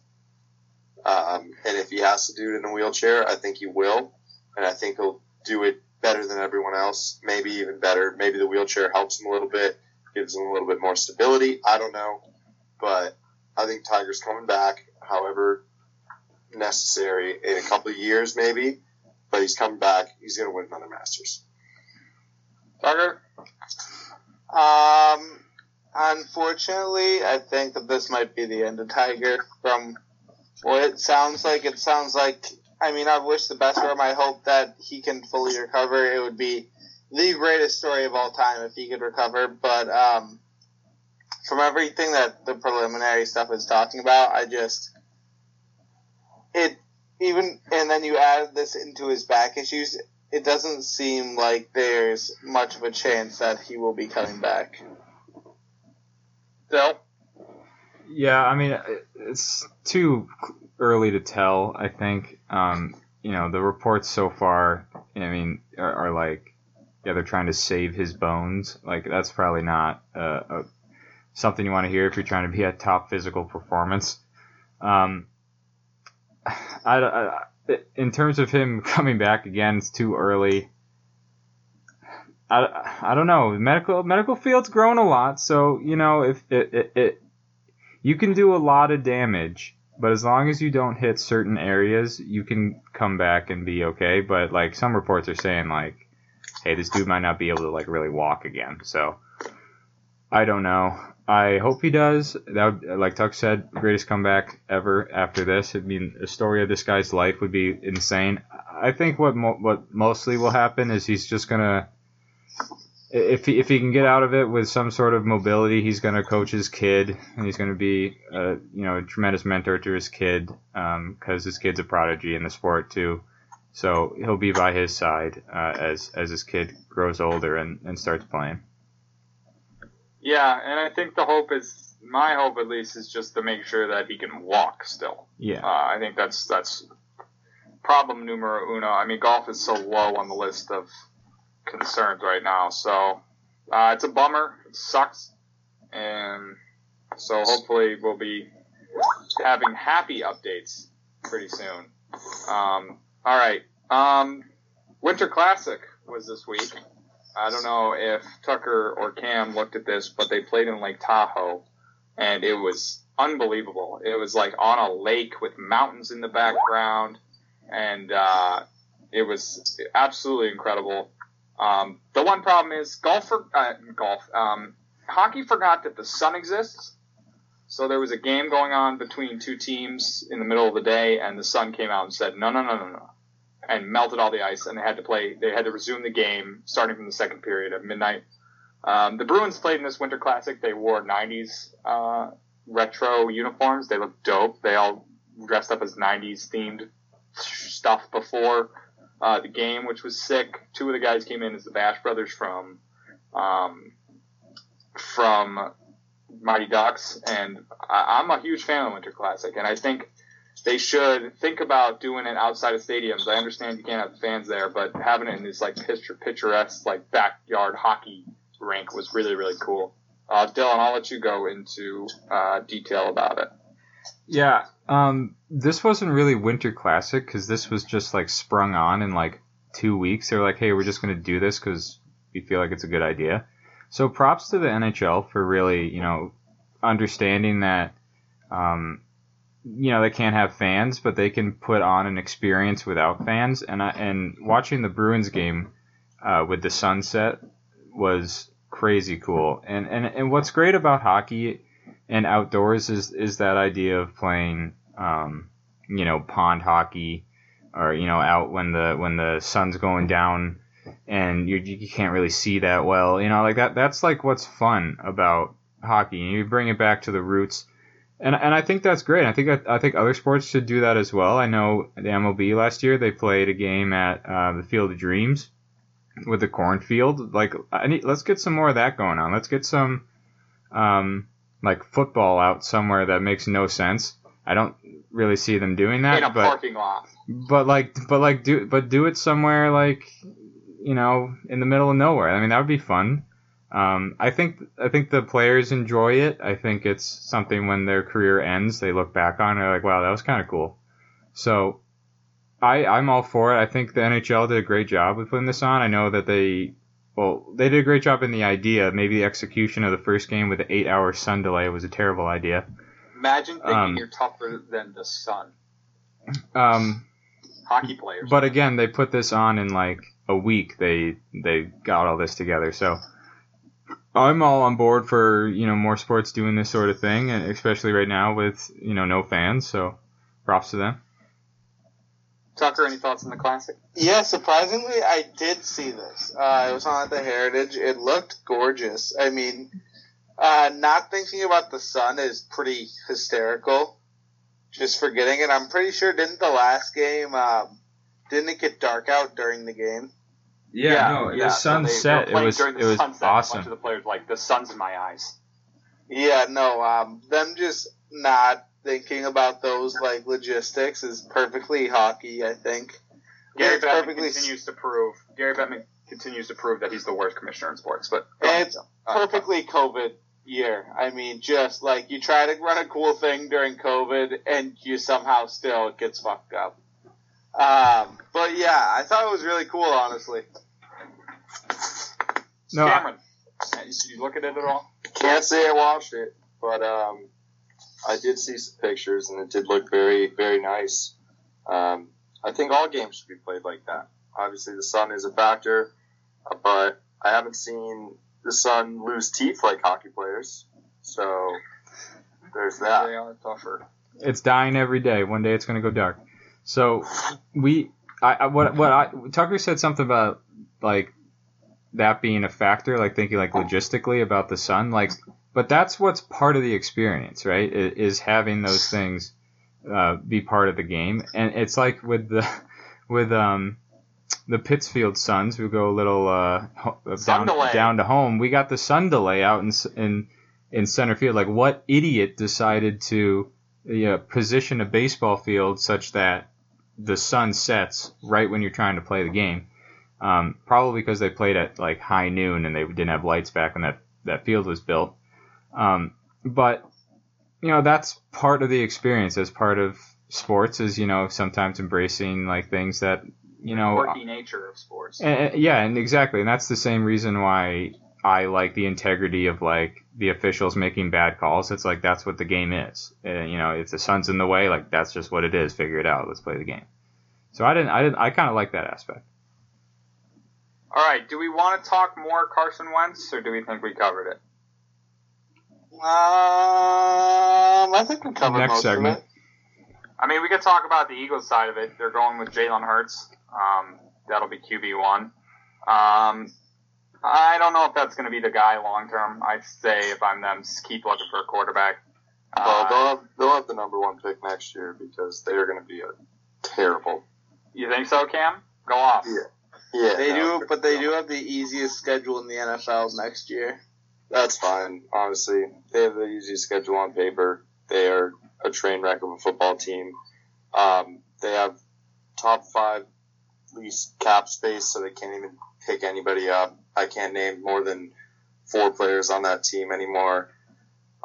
Um, and if he has to do it in a wheelchair, I think he will. And I think he'll do it better than everyone else, maybe even better. Maybe the wheelchair helps him a little bit, gives him a little bit more stability. I don't know. But I think Tiger's coming back, however necessary, in a couple of years maybe. But he's coming back. He's going to win another Masters.
Tucker?
Um, unfortunately, I think that this might be the end of Tiger. From what it sounds like, it sounds like. I mean, I wish the best for him. I hope that he can fully recover. It would be the greatest story of all time if he could recover. But um, from everything that the preliminary stuff is talking about, I just it even and then you add this into his back issues. It doesn't seem like there's much of a chance that he will be coming back.
Still?
Yeah, I mean, it's too early to tell. I think, um, you know, the reports so far, I mean, are, are like, yeah, they're trying to save his bones. Like, that's probably not uh, a, something you want to hear if you're trying to be a top physical performance. Um, I, I, in terms of him coming back again, it's too early. I, I don't know. Medical medical field's grown a lot, so you know if it, it, it you can do a lot of damage, but as long as you don't hit certain areas, you can come back and be okay. But like some reports are saying, like, hey, this dude might not be able to like really walk again. So I don't know. I hope he does. That would, like Tuck said, greatest comeback ever after this. I mean, a story of this guy's life would be insane. I think what mo- what mostly will happen is he's just gonna if he if he can get out of it with some sort of mobility, he's to coach his kid, and he's to be a you know a tremendous mentor to his kid um, because his kid's a prodigy in the sport too. So he'll be by his side uh, as as his kid grows older and, and starts playing.
Yeah, and I think the hope is my hope at least is just to make sure that he can walk still.
Yeah,
Uh, I think that's that's problem numero uno. I mean, golf is so low on the list of concerns right now, so uh, it's a bummer. It sucks, and so hopefully we'll be having happy updates pretty soon. Um, all right, um, Winter Classic was this week. I don't know if Tucker or Cam looked at this, but they played in Lake Tahoe, and it was unbelievable. It was like on a lake with mountains in the background, and uh, it was absolutely incredible. Um, the one problem is golf. For, uh, golf. Um, hockey forgot that the sun exists. So there was a game going on between two teams in the middle of the day, and the sun came out and said, "No, no, no, no, no," and melted all the ice, and they had to play. They had to resume the game starting from the second period at midnight. Um, the Bruins played in this Winter Classic. They wore '90s uh, retro uniforms. They looked dope. They all dressed up as '90s themed stuff before uh, the game, which was sick. Two of the guys came in as the Bash Brothers from um, from Mighty Ducks, and I, I'm a huge fan of Winter Classic, and I think they should think about doing it outside of stadiums. I understand you can't have fans there, but having it in this like picture, picturesque like backyard hockey rink was really really cool. Uh, Dylan, I'll let you go into uh, detail about it.
yeah. Um, this wasn't really Winter Classic because this was just like sprung on in like two weeks. They were like, hey, we're just gonna do this because we feel like it's a good idea. So props to the NHL for really, you know, understanding that, um, you know, they can't have fans, but they can put on an experience without fans. And I, and watching the Bruins game uh, with the sunset was crazy cool. And, and and what's great about hockey and outdoors is is that idea of playing, um, you know, pond hockey, or you know, out when the when the sun's going down and you you can't really see that well. You know, like that. That's like what's fun about hockey. And you bring it back to the roots, and and I think that's great. I think I think other sports should do that as well. I know the MLB last year they played a game at uh, the Field of Dreams with the cornfield. Like, I need, let's get some more of that going on. Let's get some um, like football out somewhere that makes no sense. I don't really see them doing that,
in a
but
parking lot.
but like but like do but do it somewhere like you know in the middle of nowhere i mean that would be fun Um, I think I think the players enjoy it. I think it's something when their career ends, they look back on it like, wow, that was kind of cool. So I I'm all for it. I think the NHL did a great job with putting this on. I know that they well they did a great job in the idea. Maybe the execution of the first game with the eight hour sun delay was a terrible idea.
Imagine thinking
Um,
you're tougher than the sun.
Um,
Hockey players.
but again, they put this on in like a week. They they got all this together. So I'm all on board for you know more sports doing this sort of thing, and especially right now with you know no fans. So props to them.
Tucker, any thoughts on the classic?
Yeah, surprisingly, I did see this. Uh, it was on at the Heritage. It looked gorgeous. I mean, uh, not thinking about the sun is pretty hysterical. Just forgetting it. I'm pretty sure didn't the last game um, didn't it get dark out during the game?
No,
yeah,
the
so
sun
they- they
set. It was
the
it was
sunset. A bunch
awesome.
of the players like the sun's in my eyes.
Yeah, no. Um, them just not thinking about those like logistics is perfectly hockey. I think.
Gary Bettman
perfectly
continues to prove. Gary Bettman continues to prove that he's the worst commissioner in sports. But
it's
Uh,
perfectly COVID year. I mean, just like you try to run a cool thing during COVID and you somehow still it gets fucked up. Um, but yeah, I thought it was really cool, honestly.
No, I-
Cameron, did you look at it at all?
Can't say I watched it, but um, I did see some pictures, and it did look very, very nice. Um, I think all games should be played like that. Obviously, the sun is a factor, uh, but I haven't seen the sun lose teeth like hockey players. So there's that.
They are tougher.
it's dying every day. One day it's going to go dark. So we, I, I what what I Tucker said something about like that being a factor, like thinking like logistically about the sun, like, but that's what's part of the experience, right? Is having those things uh, be part of the game, and it's like with the with um the Pittsfield Suns who go a little uh, down
delay.
down to home. We got the sun delay out in in in center field. Like, what idiot decided to you know, position a baseball field such that the sun sets right when you're trying to play the game? Um, probably because they played at like high noon and they didn't have lights back when that that field was built. Um, but you know that's part of the experience as part of sports is you know sometimes embracing like things that you know
Quirky nature of sports.
and, and- yeah, and exactly, and that's the same reason why I like the integrity of like the officials making bad calls. It's like that's what the game is. And, you know, if the sun's in the way, like that's just what it is. Figure it out. Let's play the game. So I didn't, I didn't, I kind of like that aspect.
All right, do we want to talk more Carson Wentz, or do we think we covered it?
Um, I think we covered
Next
most
segment.
of it.
I mean, we could talk about the Eagles side of it. They're going with Jalen Hurts. Um, that'll be QB one. Um, I don't know if that's going to be the guy long term. I'd say if I'm them, just keep looking for a quarterback.
Well,
Uh,
they'll have, they'll have the number one pick next year because they're going to be a terrible.
you think so, Cam? Go off.
Yeah. Yeah,
They
no,
do, but they do have the easiest schedule in the NFL next year.
That's fine. Honestly, they have the easiest schedule on paper. They are a train wreck of a football team. Um, they have top five least cap space, so they can't even pick anybody up. I can't name more than four players on that team anymore.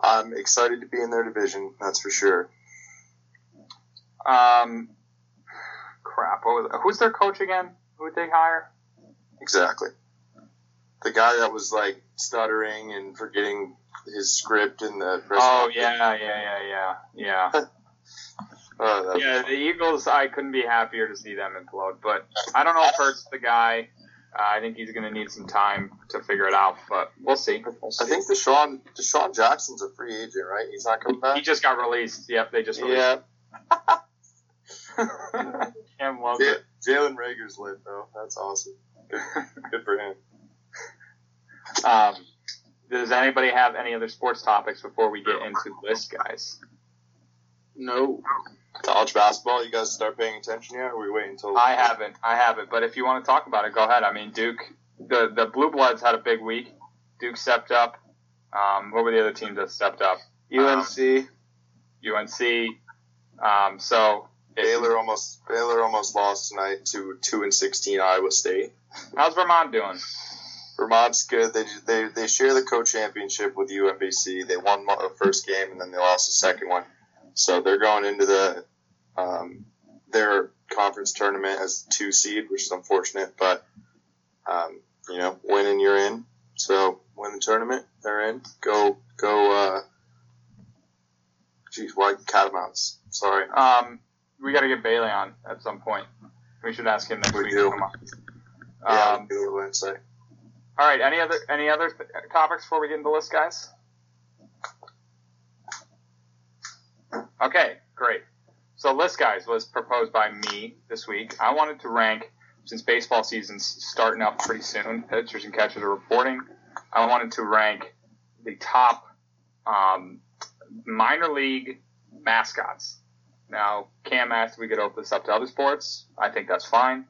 I'm excited to be in their division. That's for sure.
Um, crap. What was? Who's their coach again? Who would they hire?
Exactly. The guy that was like stuttering and forgetting his script in the.
Oh yeah, yeah, yeah, yeah, yeah.
Oh,
Yeah, the Eagles. I couldn't be happier to see them implode, but I don't know if Hurts the guy. Uh, I think he's going to need some time to figure it out, but we'll see. We'll see.
I think Deshaun DeSean Jackson's a free agent, right? He's not coming back.
he just got released. Yep, they just released.
Yeah,
him. Cam loves
Ja-
it.
Jalen Reagor's lit though. That's awesome. Good, good for him.
Um, does anybody have any other sports topics before we get into the list, guys?
no.
College basketball, you guys start paying attention yet? Or are we waiting until
I haven't. I haven't. But if you want to talk about it, go ahead. I mean, Duke, the the Blue Bloods had a big week. Duke stepped up. Um, what were the other teams that stepped up?
UNC.
UNC. Um, so
Baylor almost Baylor almost lost tonight to two and sixteen Iowa State.
How's Vermont doing?
Vermont's good. They they they share the co-championship with UMBC. They won the first game and then they lost the second one, so they're going into the um, their conference tournament as two seed, which is unfortunate, but um, you know, winning you're in. So win the tournament, they're in. Go go. uh Geez, why Catamounts? Sorry.
Um, we got to get Bailey on at some point. We should ask him next
We
week.
do.
come on.
Yeah,
Um,
do say.
all right. Any other any other th- topics before we get into the list, guys? Okay, great. So list, guys, was proposed by me this week. I wanted to rank since baseball season's starting up pretty soon. Pitchers and catchers are reporting. I wanted to rank the top um, minor league mascots. Now, Cam asked if we could open this up to other sports. I think that's fine,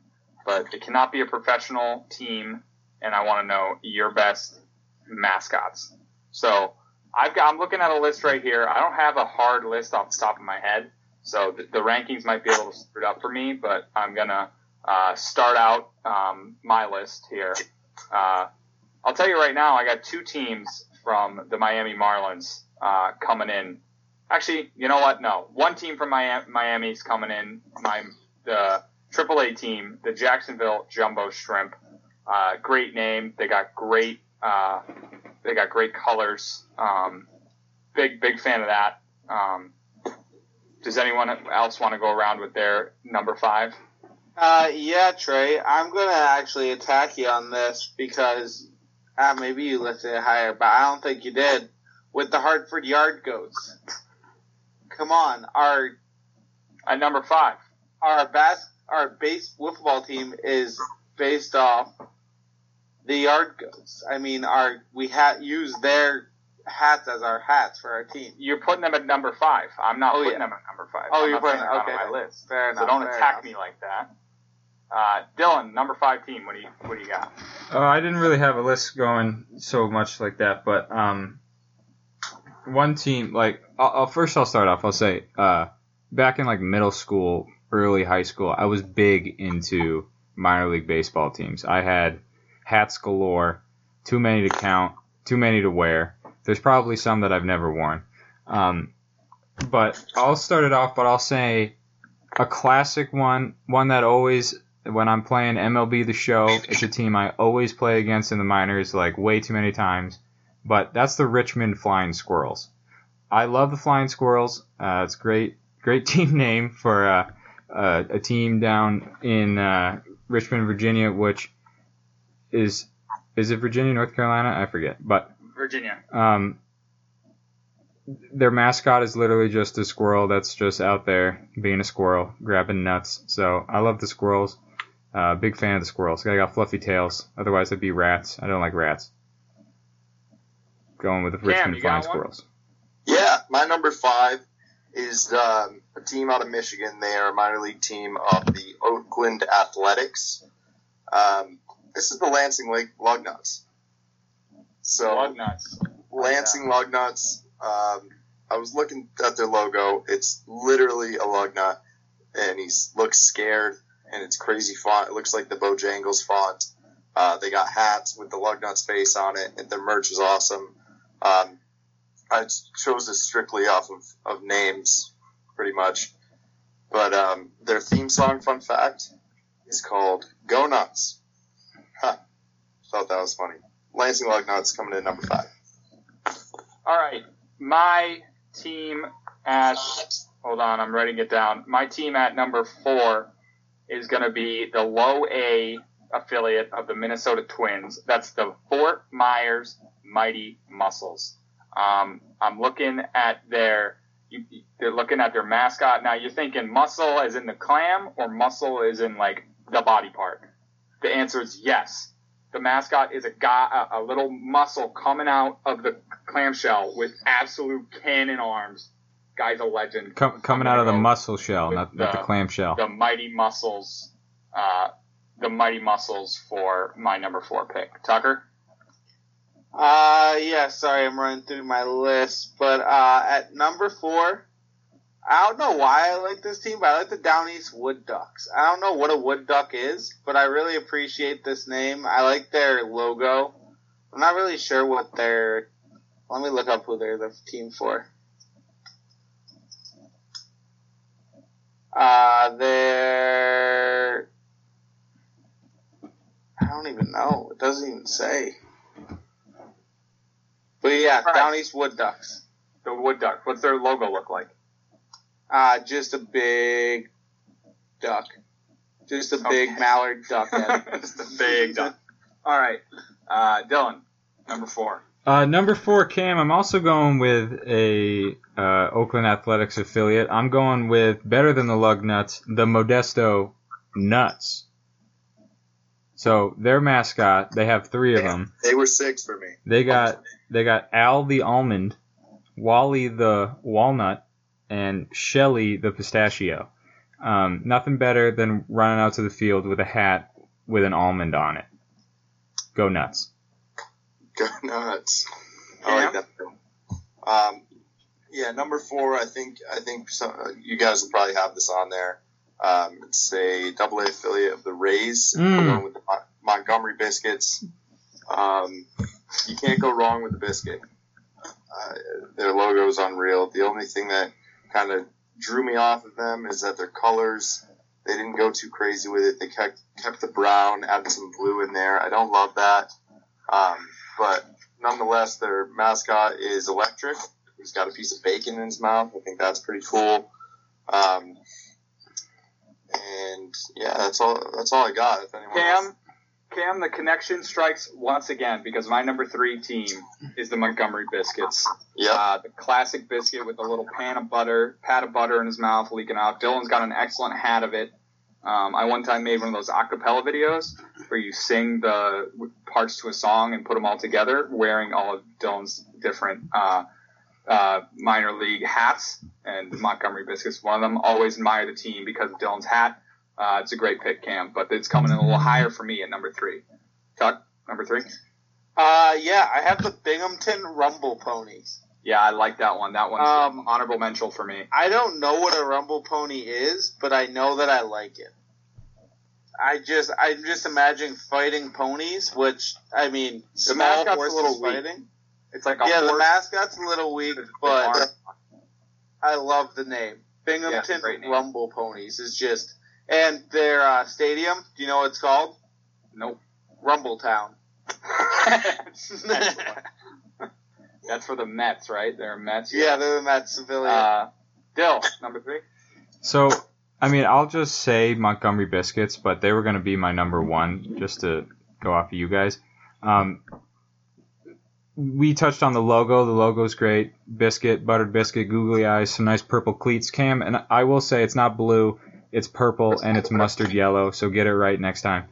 but it cannot be a professional team, and I want to know your best mascots. So I've got, I'm looking at a list right here. I don't have a hard list off the top of my head, so the, the rankings might be a little screwed up for me, but I'm gonna uh, start out um, my list here. Uh, I'll tell you right now, I got two teams from the Miami Marlins uh, coming in. Actually, you know what? No, one team from Miami, Miami's coming in. My the AAA team, the Jacksonville Jumbo Shrimp. Uh, great name. They got great. Uh, they got great colors. Um, big big fan of that. Um, does anyone else want to go around with their number five?
Uh, yeah, Trey, I'm gonna actually attack you on this because uh, maybe you listed it higher, but I don't think you did. With the Hartford Yard Goats. Come on, our
At number five.
our bas- our base football team is based off the Yard Goats. I mean, our we ha- use their hats as our hats for our team.
You're putting them at number five. I'm not
Oh,
putting
yeah.
them at number five.
Oh,
I'm
you're
not
putting-
they're
okay,
on my
then.
list.
Fair
So
enough.
don't
fair
attack
enough.
me like that. Uh, Dylan, number five team. What do you what do you got?
Uh, I didn't really have a list going so much like that, but um, one team like I'll, I'll first I'll start off. I'll say uh, back in like middle school, early high school, I was big into minor league baseball teams. I had hats galore, too many to count, too many to wear. There's probably some that I've never worn. Um, but I'll start it off. But I'll say a classic one, one that always when I'm playing MLB The Show, it's a team I always play against in the minors, like way too many times. But that's the Richmond Flying Squirrels. I love the Flying Squirrels. Uh, it's great, great team name for uh, uh, a team down in uh, Richmond, Virginia, which is is it Virginia, North Carolina? I forget, but
Virginia.
um, their mascot is literally just a squirrel that's just out there being a squirrel, grabbing nuts. So I love the squirrels. Uh, big fan of the squirrels. They got fluffy tails. Otherwise, they'd be rats. I don't like rats. Going with the
Cam,
Richmond
you
Flying? Squirrels.
Yeah, my number five is um, a team out of Michigan. They are a minor league team of the Oakland Athletics. Um, this is the Lansing Lake Lugnuts. So
Lug nuts.
Lansing Lugnuts. Um, I was looking at their logo. It's literally a lug nut, and he looks scared, and it's crazy font. It looks like the Bojangles font. Uh, they got hats with the Lugnuts face on it, and their merch is awesome. Um, I chose this strictly off of, of names, pretty much. But um, their theme song, fun fact, is called "Go Nuts." Huh. Thought that was funny. Lansing Lugnuts coming in number five.
All right, my team at hold on, I'm writing it down. My team at number four is going to be the low A affiliate of the Minnesota Twins. That's the Fort Myers Mighty Mussels. Um, I'm looking at their you, they're looking at their mascot. Now you're thinking mussel is in the clam or muscle is in like the body part. The answer is yes. The mascot is a guy, a, a little mussel coming out of the clamshell with absolute cannon arms. Guy's a legend.
Com- coming out of the mussel shell, not the
the-
clamshell.
The mighty mussels, uh, the mighty mussels for my number four pick. Tucker.
Uh, yeah, sorry, I'm running through my list, but uh, at number four, I don't know why I like this team, but I like the Down East Wood Ducks. I don't know what a wood duck is, but I really appreciate this name. I like their logo. I'm not really sure what they're. Let me look up who they're the team for. Uh, they're. I don't even know. It doesn't even say. But yeah,
Right.
Down East Wood Ducks.
The Wood Duck. What's their logo look like?
Uh, just a big duck. Just a big mallard duck.
Just a big duck. All right, uh, Dylan, number four.
Uh, number four, Cam. I'm also going with a uh, Oakland Athletics affiliate. I'm going with better than the Lug Nuts, the Modesto Nuts. So their mascot, they have three of them.
They were six for me.
They got they got Al the almond, Wally the walnut, and Shelly the pistachio. Um, nothing better than running out to the field with a hat with an almond on it. Go nuts.
Go nuts. I like that. too. Um, yeah, number four. I think I think some, uh, you guys will probably have this on there. Um, it's a double A affiliate of the Rays.
Mm.
We're with the Mon- Montgomery Biscuits. Um, you can't go wrong with the biscuit. Uh, their logo is unreal. The only thing that kind of drew me off of them is that their colors. They didn't go too crazy with it. They kept kept the brown, added some blue in there. I don't love that. Um, but nonetheless, their mascot is Electric. He's got a piece of bacon in his mouth. I think that's pretty cool. Um, and yeah, that's all. That's all I got. If anyone
Cam, Cam, the connection strikes once again because my number three team is the Montgomery Biscuits.
Yep.
Uh, the classic biscuit with a little pan of butter, pat of butter in his mouth leaking out. Dylan's got an excellent hat of it. Um, I one time made one of those acapella videos where you sing the parts to a song and put them all together, wearing all of Dylan's different uh, uh, minor league hats. And Montgomery Biscuits, one of them. Always admire the team because of Dylan's hat. Uh, it's a great pick, Cam, but it's coming in a little higher for me at number three. Chuck, number three.
Uh, yeah, I have the Binghamton Rumble Ponies.
Yeah, I like that one. That one's
Um,
honorable mention for me.
I don't know what a Rumble Pony is, but I know that I like it. I just, I'm just imagining fighting ponies, which, I mean, small
mascot's a little weak.
fighting.
It's like a
Yeah, the mascot's a little weak,
with a big
but. I love the name. Binghamton
great name.
Rumble Ponies is just, and their uh, stadium, do you know what it's called?
Nope.
Rumbletown.
That's for the Mets, right? They're Mets.
yeah, they're the Mets affiliate.
Uh, Dill, number three.
So, I mean, I'll just say Montgomery Biscuits, but they were going to be my number one, just to go off of you guys. Um, we touched on the logo. The logo's great. Biscuit, buttered biscuit, googly eyes, some nice purple cleats. Cam, and I will say it's not blue, it's purple, and it's mustard yellow, so get it right next time.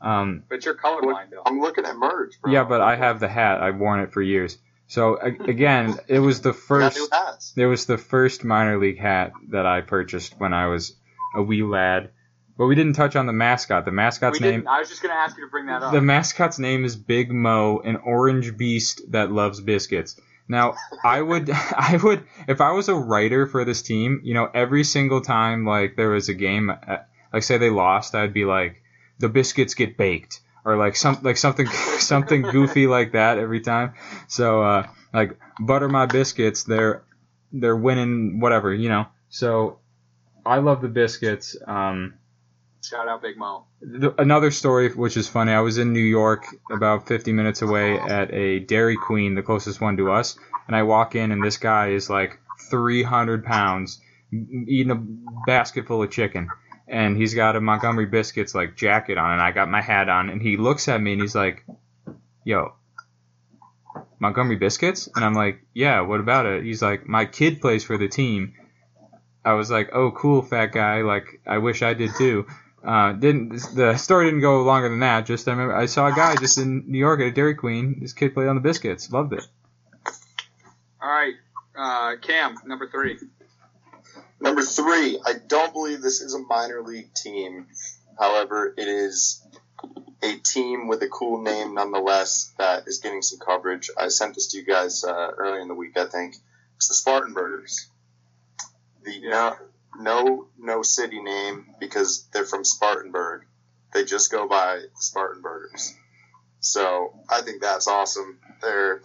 Um,
But you're colorblind, Dill.
I'm looking at merge. Bro.
yeah, but I have the hat. I've worn it for years. So, again, it was the
We got
first.
new hats.
It was the first minor league hat that I purchased when I was a wee lad. But we didn't touch on the mascot. The mascot's
We
name
didn't. I was just going to ask you to bring that up.
the mascot's name is Big Mo, an orange beast that loves biscuits. Now, I would I would if I was a writer for this team, you know, every single time like there was a game uh, like say they lost, I'd be like the biscuits get baked or like some like something something goofy like that every time. So uh like butter my biscuits, they're they're winning whatever, you know. So I love the biscuits. Um
Shout out Big Mo.
the, another story which is funny. I was in New York, about 50 minutes away, at a Dairy Queen, the closest one to us, and I walk in, and this guy is like 300 pounds, eating a basket full of chicken, and he's got a Montgomery biscuits like jacket on, and I got my hat on, and he looks at me and he's like, "Yo." Montgomery biscuits, and I'm like, yeah. What about it? He's like, my kid plays for the team. I was like, oh, cool, fat guy. Like, I wish I did too. Uh, didn't the story didn't go longer than that? Just I remember I saw a guy just in New York at a Dairy Queen. This kid played on the biscuits. Loved it.
All right, uh, Cam, number three.
Number three, I don't believe this is a minor league team. However, it is a team with a cool name nonetheless that is getting some coverage. I sent this to you guys uh, earlier in the week, I think. It's the Spartanburgers. The no, no no city name because they're from Spartanburg. They just go by Spartanburgers. So I think that's awesome. Their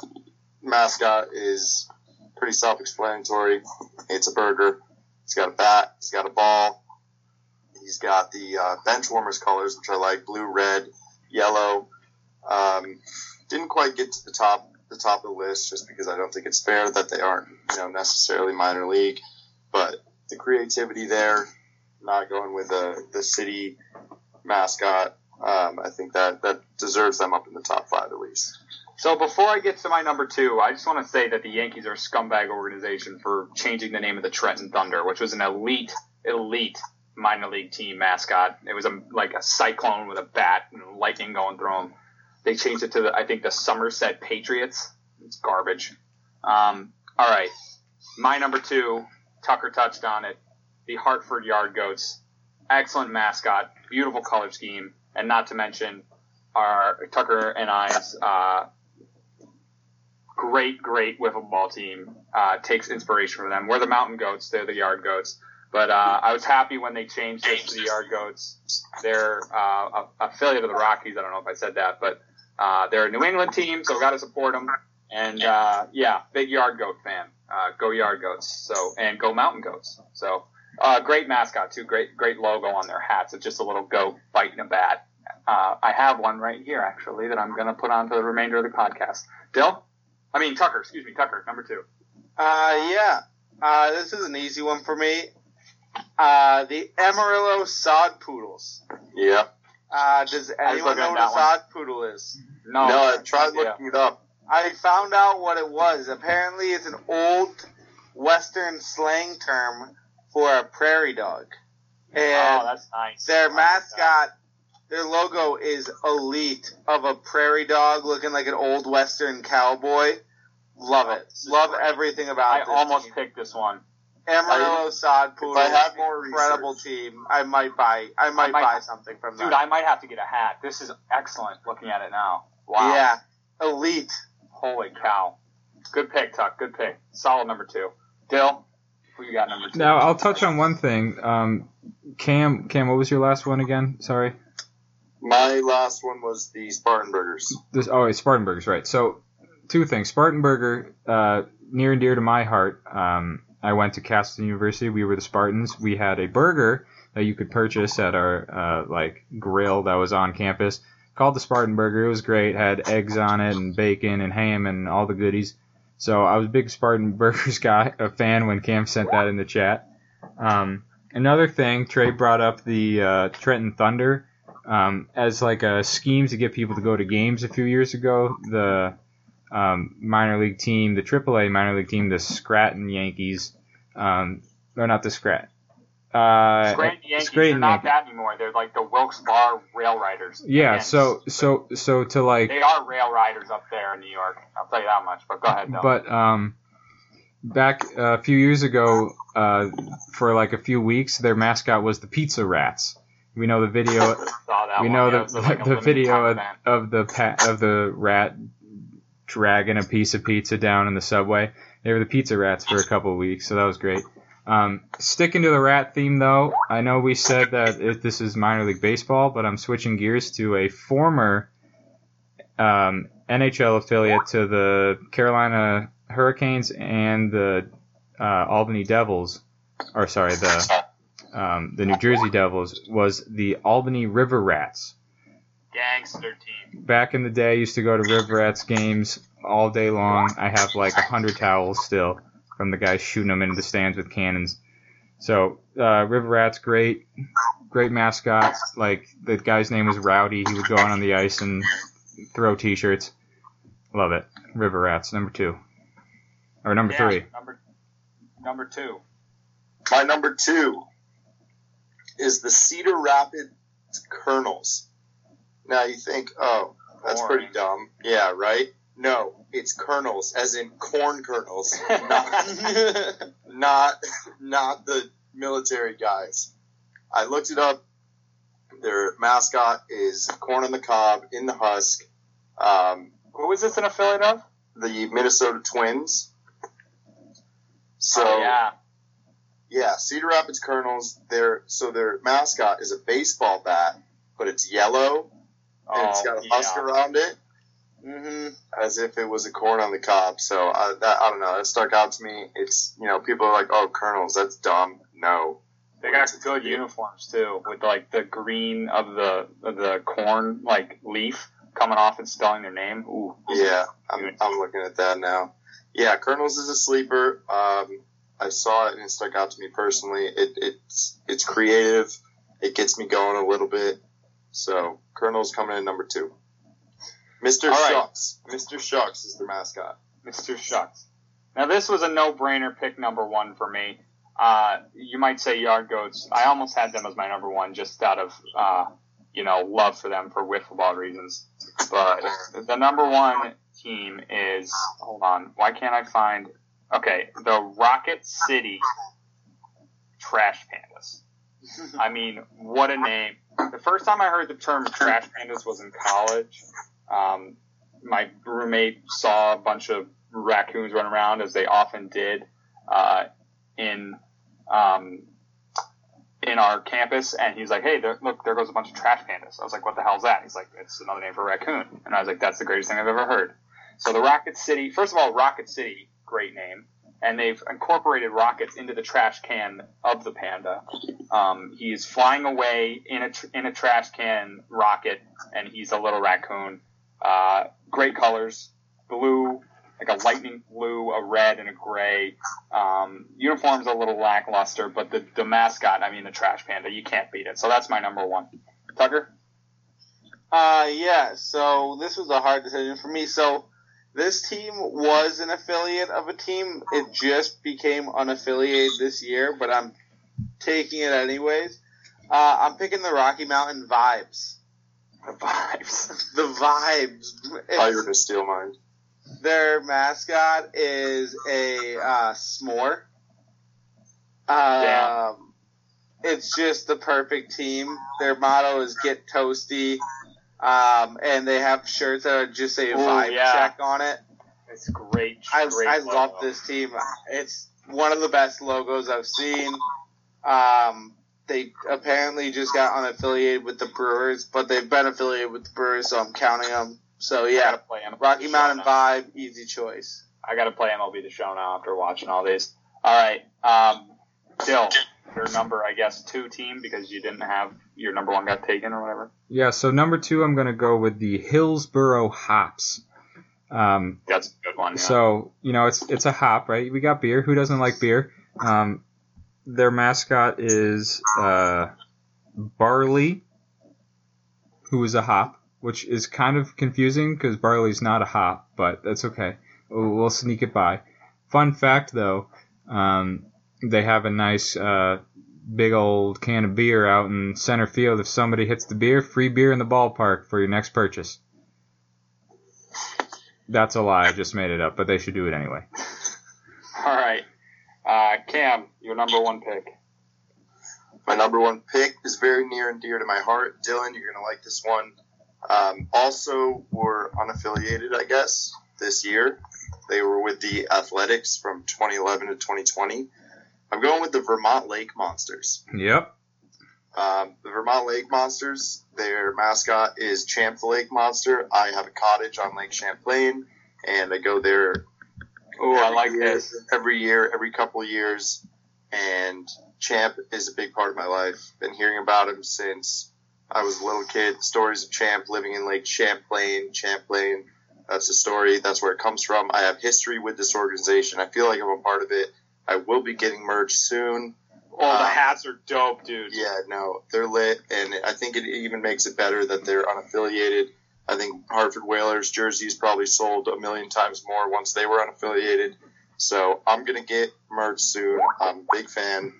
mascot is pretty self-explanatory. It's a burger. He's got a bat. He's got a ball. He's got the uh, bench warmers colors, which I like: blue, red, yellow. Um, didn't quite get to the top the top of the list just because I don't think it's fair that they aren't you know necessarily minor league, but the creativity there, not going with the the city mascot. Um, I think that that deserves them up in the top five at least.
So before I get to my number two, I just want to say that the Yankees are a scumbag organization for changing the name of the Trenton Thunder, which was an elite, elite minor league team mascot. It was a, like a cyclone with a bat and lightning going through them. They changed it to the, I think the Somerset Patriots. It's garbage. Um, all right, my number two, Tucker touched on it. The Hartford Yard Goats, excellent mascot, beautiful color scheme, and not to mention our Tucker and I's uh, great, great wiffle ball team uh, takes inspiration from them. We're the Mountain Goats; they're the Yard Goats. But uh, I was happy when they changed it to the Yard Goats. They're uh, a affiliate of the Rockies. I don't know if I said that, but uh, they're a New England team, so we've got to support them. And uh, yeah, big Yard Goat fan. Uh, go Yard Goats. So and go Mountain Goats. So uh, great mascot too. Great great logo on their hats. It's just a little goat biting a bat. Uh, I have one right here actually that I'm going to put on for the remainder of the podcast. Dill, I mean Tucker. Excuse me, Tucker. Number two.
Uh, yeah. Uh, this is an easy one for me. Uh, the Amarillo Sod Poodles.
Yeah.
Uh, does anyone
looking
know what a
one.
sod poodle is?
No,
no, I tried
yeah.
looking it up.
I found out what it was. Apparently, it's an old Western slang term for a prairie dog.
Oh,
And
that's nice.
their mascot, their logo is elite of a prairie dog looking like an old Western cowboy. Love oh, it.
This
Love
great.
everything about
I
this
almost
team.
picked this one.
Amarillo Sod Poodle.
I had more
incredible
research-
team. I might buy. I might,
might-
buy something from them. Dude.
I might have to get a hat. This is excellent looking at it now. Wow.
Yeah, elite.
Holy cow. Good pick, Tuck. Good pick. Solid number two. Dill, who you got number two?
Now I'll touch on one thing. Um, Cam, Cam, what was your last one again? Sorry.
My last one was the Spartanburgers.
This oh, it's Spartanburgers, right? So, two things. Spartanburger, uh, near and dear to my heart. Um, I went to Castleton University. We were the Spartans. We had a burger that you could purchase at our uh, like grill that was on campus called the Spartan Burger. It was great. Had eggs on it and bacon and ham and all the goodies. So I was a big Spartan Burgers guy, a fan when Cam sent that in the chat. Um, another thing, Trey brought up the uh, Trenton Thunder um, as like a scheme to get people to go to games a few years ago. The um, minor league team, the AAA minor league team, the Scranton Yankees, um, or not the Scrat. Uh,
Scranton Yankees.
Scranton
They're not that anymore. They're like the Wilkes-Barre Rail Riders.
Yeah,
Again,
so so so to like
They are rail riders up there in New York. I'll tell you that much. But go ahead.
But um, back a few years ago, uh, for like a few weeks, their mascot was the Pizza Rats. We know the video. We
one.
know
Yeah,
the
like
the video of, of the pa- of the rat dragging a piece of pizza down in the subway. They were the Pizza Rats for a couple of weeks, so that was great. Um, sticking to the rat theme, though, I know we said that it, this is minor league baseball, but I'm switching gears to a former um, NHL affiliate to the Carolina Hurricanes and the uh, Albany Devils, or sorry, the um, the New Jersey Devils was the Albany River Rats.
gangster team.
Back in the day, I used to go to River Rats games all day long. I have like a hundred towels still from the guys shooting them into the stands with cannons. So uh, River Rats, great, great mascot. Like the guy's name was Rowdy. He would go out on the ice and throw T-shirts. Love it. River Rats, number two, or number
Yeah,
three.
Number number two.
My number two is the Cedar Rapids Kernels. Now you think, oh, that's
Boring.
pretty dumb. Yeah, right? No, it's kernels, as in corn kernels, not, not, not the military guys. I looked it up. Their mascot is corn on the cob in the husk. Um,
Who is this an affiliate of?
the Minnesota Twins. So
oh, yeah.
Yeah, Cedar Rapids Kernels. Their so their mascot is a baseball bat, but it's yellow and it's got a
yeah.
husk around it. As if it was a corn on the cob. So uh, that I don't know. That stuck out to me. It's you know people are like, oh, Kernels, that's dumb. No,
They got some good uniforms too, with like the green of the of the corn like leaf coming off and spelling their name. Ooh,
Yeah, I'm, I'm looking at that now. Yeah, Kernels is a sleeper. Um, I saw it and it stuck out to me personally. It, it's it's creative. It gets me going a little bit. So Kernels coming in number two. Mr.
All right.
Shucks. Mr. Shucks is the mascot.
Mr. Shucks. Now this was a no-brainer pick number one for me. Uh, you might say Yard Goats. I almost had them as my number one just out of uh, you know love for them for wiffle ball reasons. But the number one team is hold on. Why can't I find? Okay, the Rocket City Trash Pandas. I mean, what a name! The first time I heard the term Trash Pandas was in college. Um, my roommate saw a bunch of raccoons run around, as they often did, uh, in um, in our campus, and he's like, "Hey, there, look, there goes a bunch of trash pandas." I was like, "What the hell's that?" He's like, "It's another name for raccoon," and I was like, "That's the greatest thing I've ever heard." So the Rocket City, first of all, Rocket City, great name, and they've incorporated rockets into the trash can of the panda. Um, he's flying away in a tr- in a trash can rocket, and he's a little raccoon. Uh, great colors, blue, like a lightning blue, a red, and a gray. Um, uniform's a little lackluster, but the, the mascot, I mean, the trash panda, you can't beat it. So that's my number one. Tucker?
Uh, yeah. So this was a hard decision for me. So this team was an affiliate of a team. It just became unaffiliated this year, but I'm taking it anyways. Uh, I'm picking the Rocky Mountain Vibes.
The vibes.
The Vibes.
Oh, you're gonna steal mine.
Their mascot is a uh, s'more. Um. It's just the perfect team. Their motto is "Get Toasty," um, and they have shirts that are just say
Ooh,
vibe
yeah.
check on it.
It's great.
I,
great
I love this team. It's one of the best logos I've seen. Um, they apparently just got unaffiliated with the Brewers, but they've been affiliated with the Brewers, so I'm counting them. So
I
yeah,
gotta play
Rocky
The
Mountain. Vibe, easy choice.
I gotta play MLB the show now after watching all these. All right, um, Dill, your number, I guess, two team because you didn't have your number one got taken or whatever.
Yeah, so number two, I'm going to go with the Hillsboro Hops. Um,
That's a good one. Yeah.
So you know, it's it's a hop, right? We got beer. Who doesn't like beer? Um, their mascot is uh, Barley, who is a hop, which is kind of confusing because Barley's not a hop, but that's okay. We'll, we'll sneak it by. Fun fact, though, um, they have a nice uh, big old can of beer out in center field. If somebody hits the beer, free beer in the ballpark for your next purchase. That's a lie. I just made it up, but they should do it anyway.
all right, Cam, your number one pick.
My number one pick is very near and dear to my heart. Dylan, you're going to like this one. Um, also, were unaffiliated, I guess, this year. They were with the Athletics from 2011 to 2020. I'm going with the Vermont Lake Monsters.
Yep.
Um, the Vermont Lake Monsters, their mascot is Champ the Lake Monster. I have a cottage on Lake Champlain, and I go there
Oh, I like
year-
this.
Every year, every couple of years, and Champ is a big part of my life. Been hearing about him since I was a little kid. Stories of Champ living in Lake Champlain, Champlain. That's the story. That's where it comes from. I have history with this organization. I feel like I'm a part of it. I will be getting merch soon.
Oh, the
Um,
hats are dope, dude.
Yeah, no, they're lit, and I think it even makes it better that they're unaffiliated. I think Hartford Whalers jerseys probably sold a million times more once they were unaffiliated. So I'm gonna get merch soon. I'm a big fan.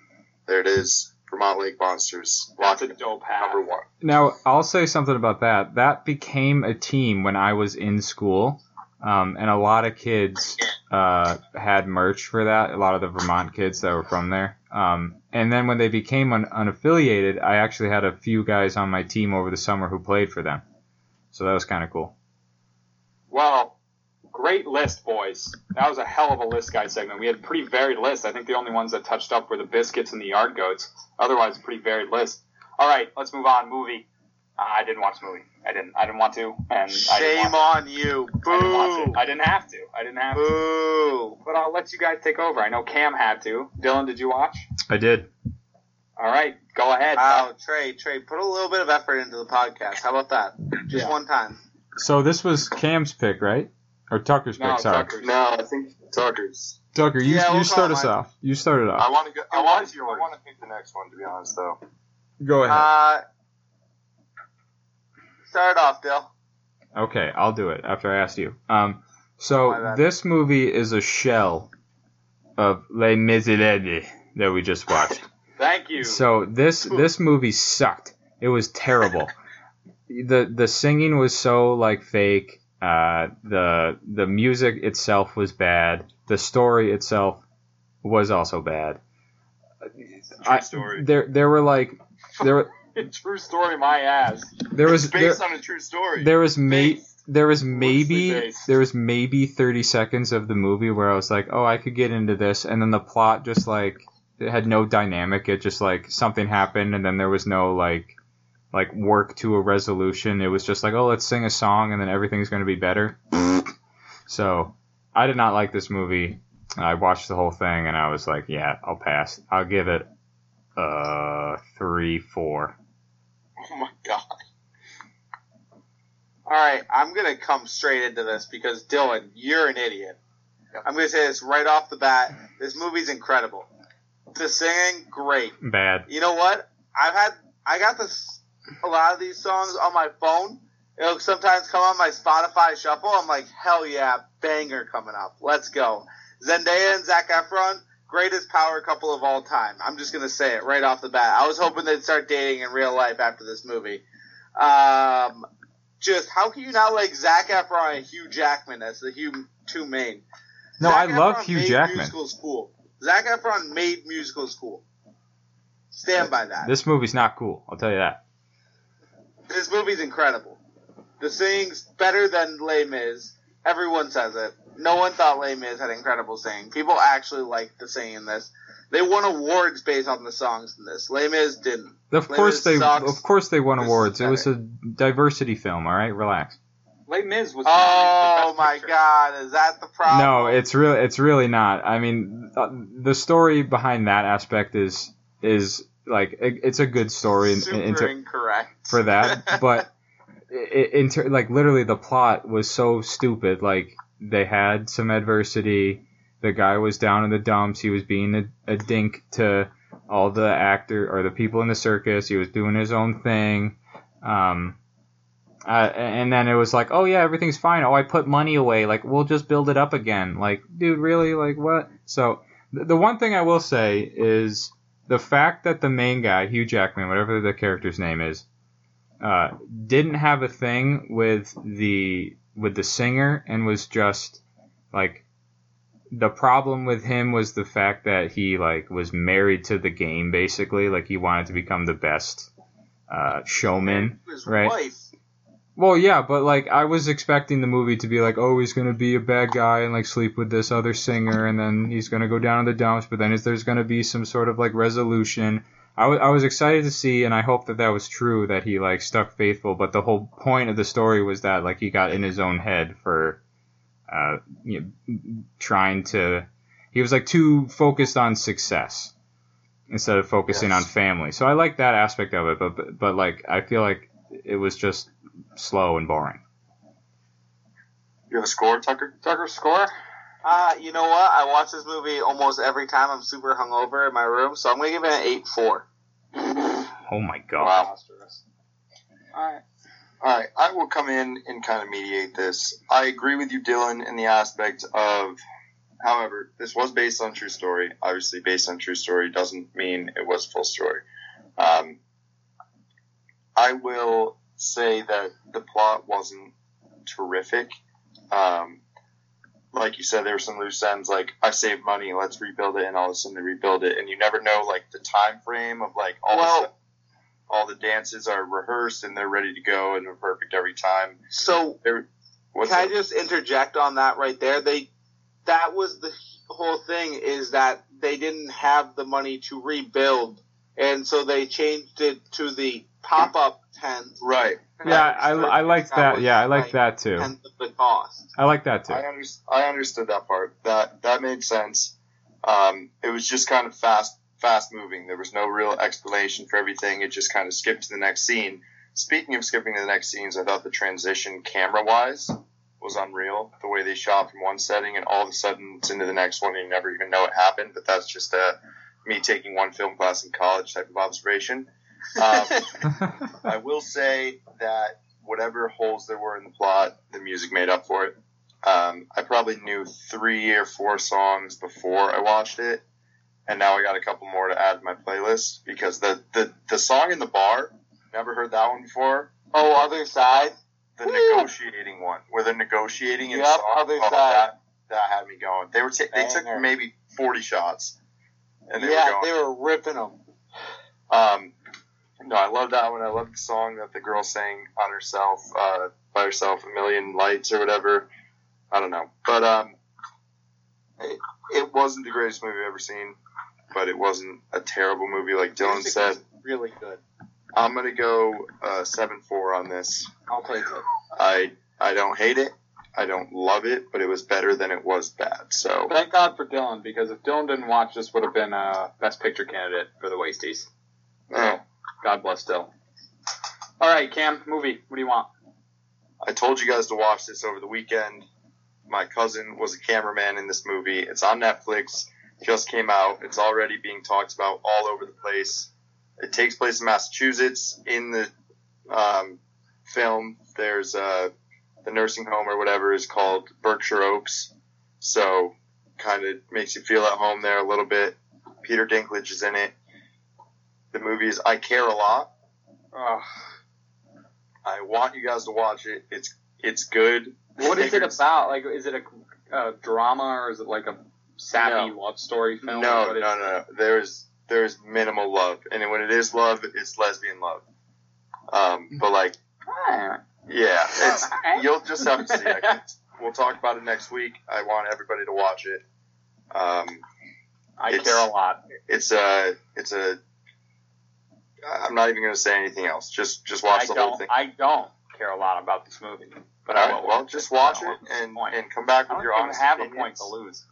There it is, Vermont Lake Monsters.
That's a dope hat.
number one.
Now, I'll say something about that. That became a team when I was in school, um, and a lot of kids uh, had merch for that. A lot of the Vermont kids that were from there. Um, and then when they became un- unaffiliated, I actually had a few guys on my team over the summer who played for them. So that was kind of cool.
Well, great list, boys. That was a hell of a list guy segment. We had a pretty varied list. I think the only ones that touched up were the biscuits and the yard goats. Otherwise, pretty varied list. All right, let's move on. Movie. Uh, I didn't watch the movie. I didn't. I didn't want to, and I didn't
Shame
want
on you.
to. I didn't, want
Boo.
I didn't have to. I didn't have to.
Boo.
But I'll let you guys take over. I know Cam had to. Dylan, did you watch?
I did.
All right, go ahead.
Wow, Trey, Trey, put a little bit of effort into the podcast. How about that? Just
Yeah.
one time.
So this was Cam's pick, right? Or Tucker's pick?
No,
sorry,
Tucker's.
No, I think Tucker's.
Tucker. You,
Yeah, we'll
you start us
mine.
off. You started off.
I want to go. I want to. I want to pick the next one. To be honest, though.
Go ahead.
Uh, start off, Dill.
Okay, I'll do it after I asked you. Um, so this movie is a shell of Les Miserables that we just watched.
Thank you.
So this this movie sucked. It was terrible. the The singing was so like fake. Uh, the the music itself was bad. The story itself was also bad.
True
I-
story.
There there were like there were-
True story, my ass.
there was
It's
there,
based on a true story.
there was may, there was maybe there was maybe 30 seconds of the movie where I was like, "Oh, I could get into this." And then the plot just like it had no dynamic. It just like something happened and then there was no like like work to a resolution. It was just like, "Oh, let's sing a song and then everything's going to be better." so, I did not like this movie. I watched the whole thing and I was like, "Yeah, I'll pass. I'll give it uh 3 4."
oh my god.
All right, I'm gonna come straight into this because Dylan, you're an idiot. I'm gonna say this right off the bat. This movie's incredible. The singing, great.
Bad.
You know what? I've had I got this a lot of these songs on my phone. It'll sometimes come on my Spotify shuffle. I'm like, hell yeah, banger coming up. Let's go. Zendaya and Zac Efron, greatest power couple of all time. I'm just gonna say it right off the bat. I was hoping they'd start dating in real life after this movie. Um, just how can you not like Zac Efron and Hugh Jackman as the Hugh, two main?
No,
Zac
I love Hugh
made
Jackman.
Musicals cool. Zac Efron made musicals cool. Stand by that.
This movie's not cool. I'll tell you that.
This movie's incredible. The singing's better than Les Mis. Everyone says it. No one thought Les Mis had incredible singing. People actually liked the singing in this. They won awards based on the songs in this. Les Mis didn't.
Of
Les
course
Mis
they,
sucks.
of course they won
This
awards. It was a diversity film. All right, relax.
Les Mis was.
Oh
the best
my
picture.
god, is that the problem?
No, it's really, it's really not. I mean, the story behind that aspect is is like it, it's a good story in,
super
in, ter-
incorrect
for that, but i- in ter- like literally the plot was so stupid. Like they had some adversity. The guy was down in the dumps. He was being a, a dink to all the actor or the people in the circus. He was doing his own thing. Um, uh, and then it was like, oh yeah, everything's fine. Oh, I put money away. Like we'll just build it up again. Like, dude, really? Like what? So th- the one thing I will say is the fact that the main guy, Hugh Jackman, whatever the character's name is, uh, didn't have a thing with the with the singer and was just like the problem with him was the fact that he like was married to the game basically like he wanted to become the best uh, showman
His
right.
wife.
Well, yeah, but like I was expecting the movie to be like, oh, he's gonna be a bad guy and like sleep with this other singer, and then he's gonna go down in the dumps. But then is there's gonna be some sort of like resolution. I was excited to see, and I hope that that was true that he like stuck faithful. But the whole point of the story was that like he got in his own head for, uh, you know, trying to. He was like too focused on success instead of focusing
Yes.
on family. So I like that aspect of it, but but, but like I feel like it was just slow and boring.
You have a score, Tucker?
Tucker score.
Uh, you know what? I watch this movie almost every time I'm super hungover in my room, so I'm gonna give it an eight four.
Oh my god.
Wow.
All right.
All right, I will come in and kind of mediate this. I agree with you, Dylan, in the aspect of, however, this was based on true story. Obviously, based on true story doesn't mean it was full story. Um, I will say that the plot wasn't terrific. Um, like you said, there were some loose ends. Like I saved money, let's rebuild it, and all of a sudden they rebuild it, and you never know like the time frame of like all
Well-
the all the dances are rehearsed and they're ready to go and they're perfect every time.
So
what's
can I just interject on that right there? They that was the whole thing is that they didn't have the money to rebuild and so they changed it to the pop up tent.
Right.
Yeah, I, I like that. Yeah, I like that too.
Tenth of the cost.
I like that too.
I, under, I understood that part. That that made sense. Um, it was just kind of fast fast moving. There was no real explanation for everything. It just kind of skipped to the next scene. Speaking of skipping to the next scenes, I thought the transition camera wise was unreal. The way they shot from one setting and all of a sudden it's into the next one and you never even know it happened. But that's just uh, me taking one film class in college type of observation. Um, I will say that whatever holes there were in the plot, the music made up for it. Um, I probably knew three or four songs before I watched it, and now I got a couple more to add to my playlist because the, the, the song in the bar, never heard that one before.
oh, other side.
The
Woo!
negotiating one, where they're negotiating in
Yep,
song.
Other
oh,
Side.
That, that had me going. They were ta- they took maybe forty shots, and they
yeah,
were
they were ripping them.
Um, no, I love that one. I love the song that the girl sang on herself, uh, by herself, a million lights or whatever. I don't know, but um, it, it wasn't the greatest movie I've ever seen, but it wasn't a terrible movie like Dylan said.
really good.
I'm gonna go uh, seven four on this.
I'll take it.
I I don't hate it. I don't love it, but it was better than it was bad. So
Thank God for Dylan, because if Dylan didn't watch this, would have been a best picture candidate for the Wasties.
oh,
God bless Dylan. All right, Cam, movie. What do you want?
I told you guys to watch this over the weekend. My cousin was a cameraman in this movie. It's on Netflix. Just came out. It's already being talked about all over the place. It takes place in Massachusetts. In the um, film, there's uh, the nursing home or whatever is called Berkshire Oaks. So, kind of makes you feel at home there a little bit. Peter Dinklage is in it. The movie is I Care a Lot. I want you guys to watch it. It's it's good.
what is it about? Like, is it a, a drama or is it like a sappy love story film?
No,
What
no,
is
no, no. There's there's minimal love, and when it is love, it's lesbian love. Um, but like. Yeah, it's you'll just have to see. I can, we'll talk about it next week. I want everybody to watch it. Um,
I
It's-
care a lot.
it's a it's a. I'm not even going to say anything else. Just just watch
I
the whole thing.
I don't care a lot about this movie, but
All
I
right,
will.
well, just watch it and
point.
and come back
I
with
don't
your
even
honest
have a
opinions.
point to lose.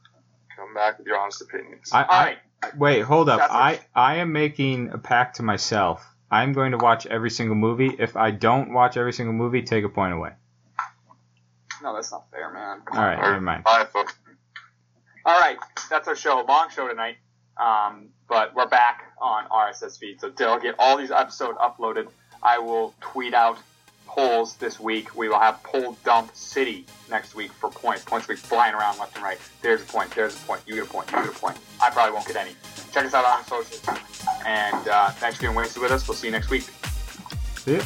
Come back with your honest opinions.
I,
All
I,
right.
wait, hold up.
That's
I, I am making a pact to myself. I'm going to watch every single movie. If I don't watch every single movie, take a point away.
No, that's not fair, man. Come
All
on.
right, never mind.
All right, that's our show. Long show tonight. Um, but we're back on RSS feed, so they'll get all these episodes uploaded. I will tweet out polls this week. We will have poll dump city next week for points. Points will be flying around left and right. There's a point. There's a point. You get a point. You get a point. I probably won't get any. Check us out on socials. And uh, thanks for being wasted with us. We'll see you next week.
See ya.